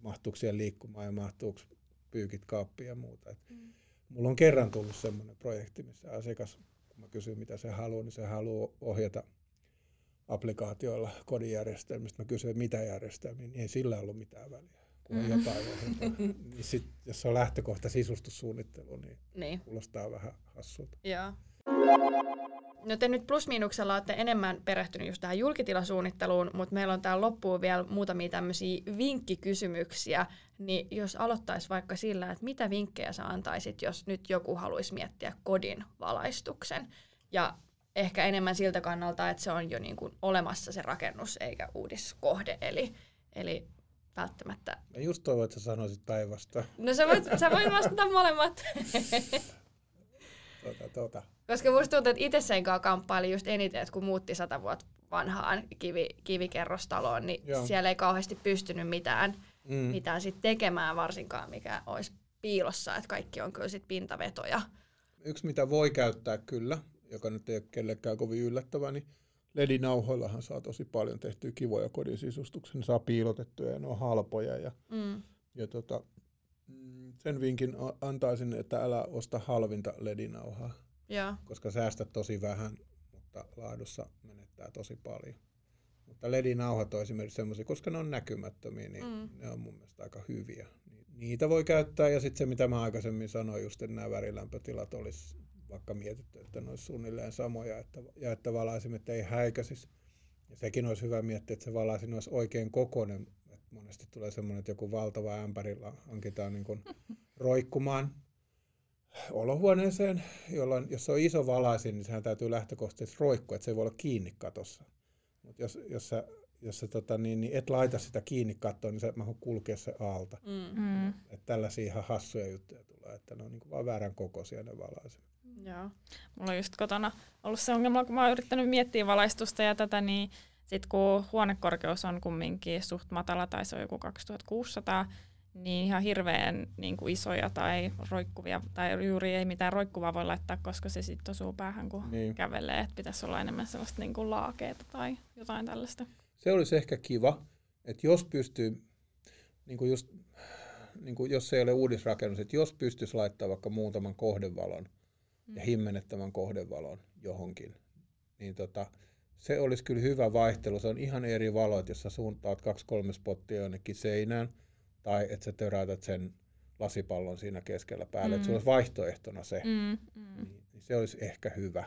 mahtuuko siellä liikkumaan ja mahtuuko pyykit kaappiin ja muuta. Et Mm. mulla on kerran tullut semmoinen projekti, missä asiakas, kun mä kysyin mitä se haluaa, niin se haluaa ohjata applikaatioilla kodinjärjestelmistä. Mä kysyin, mitä järjestelmiä, niin ei sillä ollut mitään väliä, Mm. jotain niin sit, jos se on lähtökohta sisustussuunnittelu, niin Niin. kuulostaa vähän hassulta. Joo. No te nyt plusmiinuksella olette enemmän perehtynyt just tähän julkitilasuunnitteluun, mutta meillä on täällä loppuun vielä muutamia tämmöisiä vinkkikysymyksiä, niin jos aloittaisi vaikka sillä, että mitä vinkkejä sä antaisit, jos nyt joku haluaisi miettiä kodin valaistuksen, ja ehkä enemmän siltä kannalta, että se on jo niin kuin olemassa se rakennus eikä uudiskohde, eli, eli välttämättä... Mä just toivon, että sä sanoisit päinvastoin. No sä voit, sä voit vastata molemmat. Tota, tota. Koska musta tuntuu, että itse sen kanssa kamppaili just eniten, että kun muutti sata vuotta vanhaan kivi, kivikerrostaloon, niin Joo. Siellä ei kauheasti pystynyt mitään, Mm. mitään sit tekemään varsinkaan, mikä olisi piilossa, että kaikki on kyllä sit pintavetoja. Yksi, mitä voi käyttää kyllä, joka nyt ei ole kellekään kovin yllättävä, niin LED-nauhoillahan saa tosi paljon tehtyä kivoja kodin sisustuksia. Ne saa piilotettuja ja ne on halpoja. Ja, Mm. ja tota, sen vinkin antaisin, että älä osta halvinta LED-nauhaa, Joo. koska säästät tosi vähän, mutta laadussa menettää tosi paljon. Mutta LED-nauhat on esimerkiksi semmoisia, koska ne on näkymättömiä, niin Mm. ne on mun mielestä aika hyviä. Ni- Niitä voi käyttää ja sitten se, mitä mä aikaisemmin sanoin, just että nämä värilämpötilat olisi vaikka mietitty, että ne olisi suunnilleen samoja että, ja että valaisimet ei häikäisisi. Ja sekin olisi hyvä miettiä, että se valaisin olisi oikein kokoinen, että monesti tulee semmoinen, että joku valtava ämpäri hankitaan niin kuin roikkumaan olohuoneeseen, jolloin jos on iso valaisin, niin sehän täytyy lähtökohtaisesti roikkua, että se ei voi olla kiinni katossa. Mutta jos, jos sä, jos sä tota, niin, niin et laita sitä kiinni kattoon, niin se mahu kulkea se alta. Mm. Mm. Että tällaisia ihan hassuja juttuja tulee, että ne on niin vaan väärän kokoisia ne valaiset. Joo. Mulla on just kotona ollut se ongelma, kun mä oon yrittänyt miettiä valaistusta ja tätä, niin sitten kun huonekorkeus on kumminkin suht matala, tai se on joku 2600, niin ihan hirveän niin kuin isoja tai roikkuvia, tai juuri ei mitään roikkuvaa voi laittaa, koska se sitten osuu päähän, kun Niin. kävelee. Että pitäisi olla enemmän sellaista niin kuin laakeeta tai jotain tällaista. Se olisi ehkä kiva, että jos pystyy, niin kuin just, niin kuin jos se ei ole uudisrakennus, että jos pystyisi laittaa vaikka muutaman kohdevalon ja himmennettävän kohdevalon johonkin, niin tota, se olisi kyllä hyvä vaihtelu. Se on ihan eri valo, että jos sä suuntaat kaksi-kolme spottia jonnekin seinään, tai että sä töräytät sen lasipallon siinä keskellä päälle, mm. että se Mm. olisi vaihtoehtona se. Mm, mm. Niin, niin se olisi ehkä hyvä.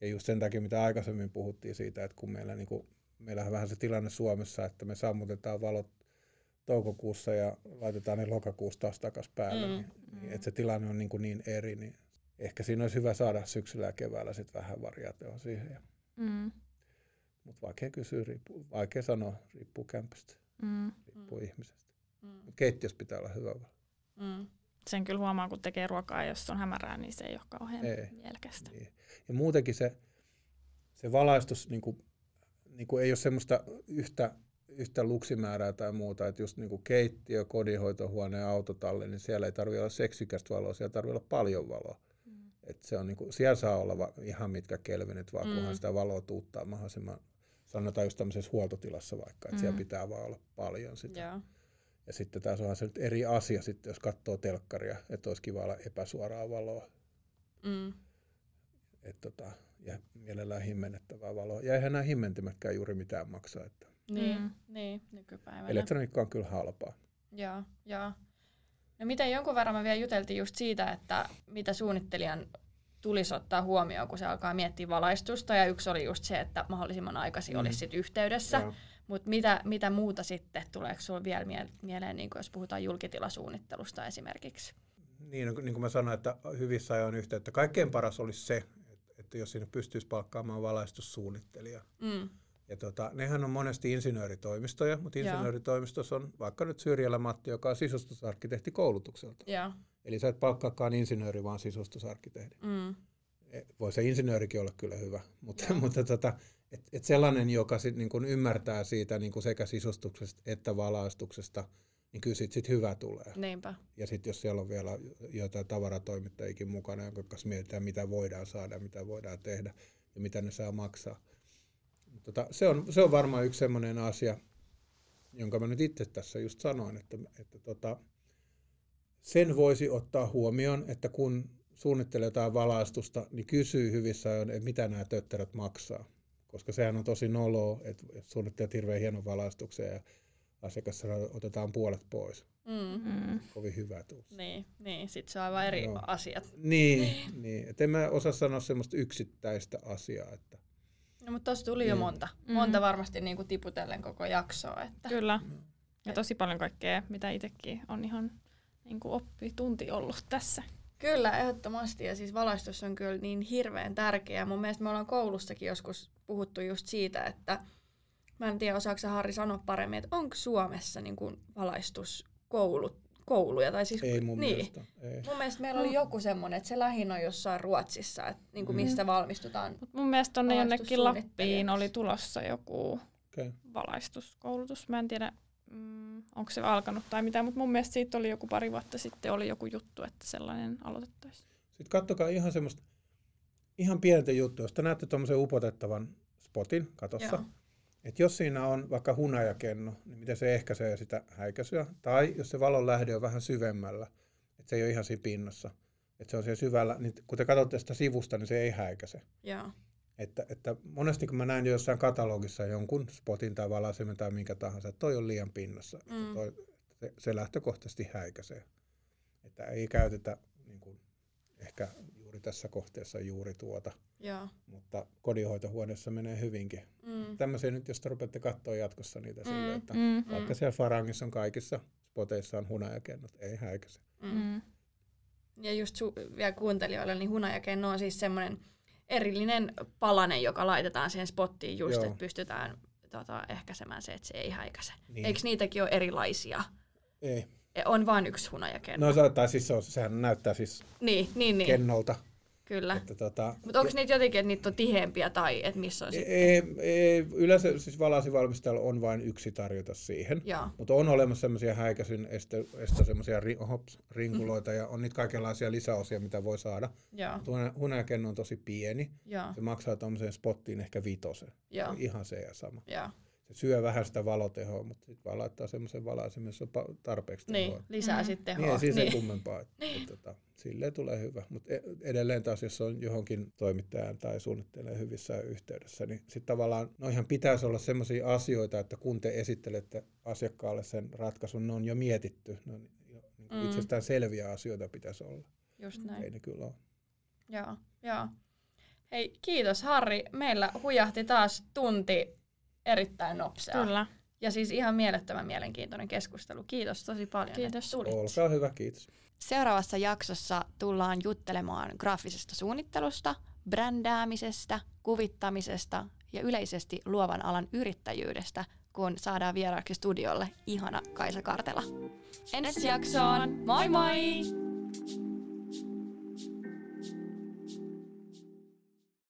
Ja just sen takia, mitä aikaisemmin puhuttiin siitä, että kun meillä, niin kuin, meillähän vähän se tilanne Suomessa, että me sammutetaan valot toukokuussa ja laitetaan ne lokakuussa taas takaisin päälle, Mm, niin, niin, että se tilanne on niin, kuin niin eri, niin ehkä siinä olisi hyvä saada syksyllä ja keväällä sitten vähän variaatioa siihen. Ja, Mm, mutta vaikea kysyä, riippuu, vaikea sanoa, riippuu kämpöstä, mm. riippuu Mm. ihmisestä. Mm. Mutta keittiössä pitää olla hyvä valo. Mm. Sen kyllä huomaa, kun tekee ruokaa, jos on hämärää, niin se ei ole kauhean Ei. mielekästä. Niin. Ja muutenkin se, se valaistus niin kuin, niin kuin ei ole semmoista yhtä, yhtä luksimäärää tai muuta, että just niin kuin keittiö, kodinhoitohuone ja autotalli, niin siellä ei tarvitse olla seksikästä valoa, siellä tarvitsee olla paljon valoa. Et se on niin kuin, siellä saa olla va, ihan mitkä kelvinit, vaan Mm. kunhan sitä valoa tuuttaa mahdollisimman, sanotaan just tämmöisessä huoltotilassa vaikka, että siellä Mm. pitää vaan olla paljon sitä. Joo. Ja sitten taas onhan se nyt eri asia sitten, jos katsoo telkkaria, että olisi kiva olla epäsuoraa valoa. Mm. Et tota, ja mielellään himmennettävää valoa. Ja eihän nämä himmentimätkään juuri mitään maksaa. Että Niin, Mm. niin, nykypäivänä. elektroniikka on kyllä halpaa. Joo, joo. No miten jonkun verran me vielä juteltiin just siitä, että mitä suunnittelijan tulisi ottaa huomioon, kun se alkaa miettiä valaistusta. Ja yksi oli just se, että mahdollisimman aikaisin Mm. olisi sit yhteydessä. Mutta mitä, mitä muuta sitten, tuleeko sinulle vielä mie- mieleen, niin jos puhutaan julkitilasuunnittelusta esimerkiksi? Niin, no, niin kuin mä sanoin, että hyvissä ajoin yhteyttä. Kaikkein paras olisi se, että, että jos sinne pystyisi palkkaamaan valaistussuunnittelija. Mm. Ja tota, nehän on monesti insinööritoimistoja, mutta insinööritoimistossa on vaikka nyt Syrjällä Matti, joka on sisustusarkkitehti koulutukselta. Joo. Eli sä et palkkaakaan insinööri, vaan sisustusarkkitehti. Mm. E, Voi se insinöörikin olla kyllä hyvä, mutta, mutta tota, et, et sellainen, joka sit niin kun ymmärtää siitä niin kun sekä sisustuksesta että valaistuksesta, niin kyllä siitä sit hyvä tulee. Niinpä. Ja sitten jos siellä on vielä jotain tavaratoimittajikin mukana, jonka kanssa mietitään, mitä voidaan saada, mitä voidaan tehdä ja mitä ne saa maksaa. Tota, se, on, se on varmaan yksi sellainen asia, jonka mä nyt itse tässä just sanoin, että, että tota, sen voisi ottaa huomioon, että kun suunnittelee jotain valaistusta, niin kysyy hyvissä ajoin, että mitä nämä tötterät maksaa. Koska sehän on tosi noloa, että että suunnittelet hirveän hienon valaistuksen ja asiakas sanoo, että otetaan puolet pois. Mm. Kovin hyvä tuu. Niin, niin. sitten se on aivan eri Joo. asiat. Niin, niin. Et en mä osaa sanoa semmoista yksittäistä asiaa. Että, No, mutta tuossa tuli jo Niin. monta. Mm. Monta varmasti niin kuin tiputellen koko jaksoa. Että. Kyllä. Ja tosi paljon kaikkea, mitä itsekin on ihan niin kuin oppitunti ollut tässä. Kyllä, ehdottomasti. Ja siis valaistus on kyllä niin hirveän tärkeä. Mun mielestä me ollaan koulussakin joskus puhuttu just siitä, että mä en tiedä, osaako Harri sanoa paremmin, että onko Suomessa niin kuin valaistuskoulut, kouluja? Tai siis, ei mun niin. mielestä. Ei. Mun mielestä meillä oli joku semmoinen, että se lähin on jossain Ruotsissa, että niin kuin Mm. mistä valmistutaan. Mut mun mielestä tonne jonnekin. Lappiin oli tulossa joku Okay. valaistuskoulutus. Mä en tiedä, mm, onko se alkanut tai mitä, mutta mun mielestä siitä oli joku pari vuotta sitten oli joku juttu, että sellainen aloitettaisiin. Sitten kattokaa ihan semmoista, ihan pientä juttua. Jos te näette tuommoisen upotettavan spotin katossa, Joo. Että jos siinä on vaikka hunajakenno, niin miten se ehkäisee sitä häikäisyä. Tai jos se valon lähde on vähän syvemmällä, että se ei ole ihan siinä pinnassa, että se on siellä syvällä, niin kun te katsotte sitä sivusta, niin se ei häikäise. Joo. Että, että monesti kun mä näin jossain katalogissa jonkun spotin tai valaisemen tai minkä tahansa, että toi on liian pinnassa, Mm. että toi, se, se lähtökohtaisesti häikäisee. Että ei käytetä niin kuin, ehkä juuri tässä kohteessa juuri tuota. Joo. Mutta kodinhoitohuoneessa menee hyvinkin. Mm. Tämmöisiä nyt, jos te rupeatte katsoa jatkossa niitä mm. silleen, että Mm. vaikka siellä Farangissa on kaikissa spoteissa on hunajakennot, ei häikäse. Mm. Mm. Ja just su- vielä kuuntelijoille, niin hunajakenno on siis semmoinen erillinen palanen, joka laitetaan siihen spottiin just, Joo. että pystytään tota, ehkäisemään se, että se ei häikäise. Niin. Niin. Eikö niitäkin ole erilaisia? Ei. E, On vain yksi hunajakenno. No se, tai siis se on, sehän näyttää siis niin, niin, niin. kennolta. Kyllä. Että tota, Mutta onko niitä jotenkin, että niitä on tiheämpiä tai että missä on sitten? ei, ei, yleensä siis valasivalmistajalla on vain yksi tarjota siihen. Mutta on olemassa semmoisia häikäisyn esto semmoisia ri, hops, rinkuloita ja on niitä kaikenlaisia lisäosia, mitä voi saada. Hunajakenno on tosi pieni. Joo. Se maksaa tuommoiseen spottiin ehkä vitosen. Joo. Ihan se ja sama. Joo. Se syö vähän sitä valotehoa, mutta sitten vaan laittaa semmoisen valaisemman, jossa on tarpeeksi Niin, tehoa. lisää Mm. sitten Niin, tehoa. ei siinä sen kummempaa. Että, että, tota, silleen tulee hyvä. Mutta edelleen taas, jos on johonkin toimittajan tai suunnittelee hyvissä yhteydessä, niin sitten tavallaan noihan pitäisi olla sellaisia asioita, että kun te esittelette asiakkaalle sen ratkaisun, ne on jo mietitty. Ne on jo niin Mm. itsestään selviä asioita pitäisi olla. Just näin. Ei ne kyllä ole. Joo, joo. Hei, kiitos Harri. Meillä hujahti taas tunti erittäin nopea. Kyllä. Ja siis ihan mielettömän mielenkiintoinen keskustelu. Kiitos tosi paljon, Kiitos. että tulit. Olkaa hyvä, kiitos. Seuraavassa jaksossa tullaan juttelemaan graafisesta suunnittelusta, brändäämisestä, kuvittamisesta ja yleisesti luovan alan yrittäjyydestä, kun saadaan vieraaksi studiolle ihana Kaisa Kartela. Ensi jaksoon, moi moi!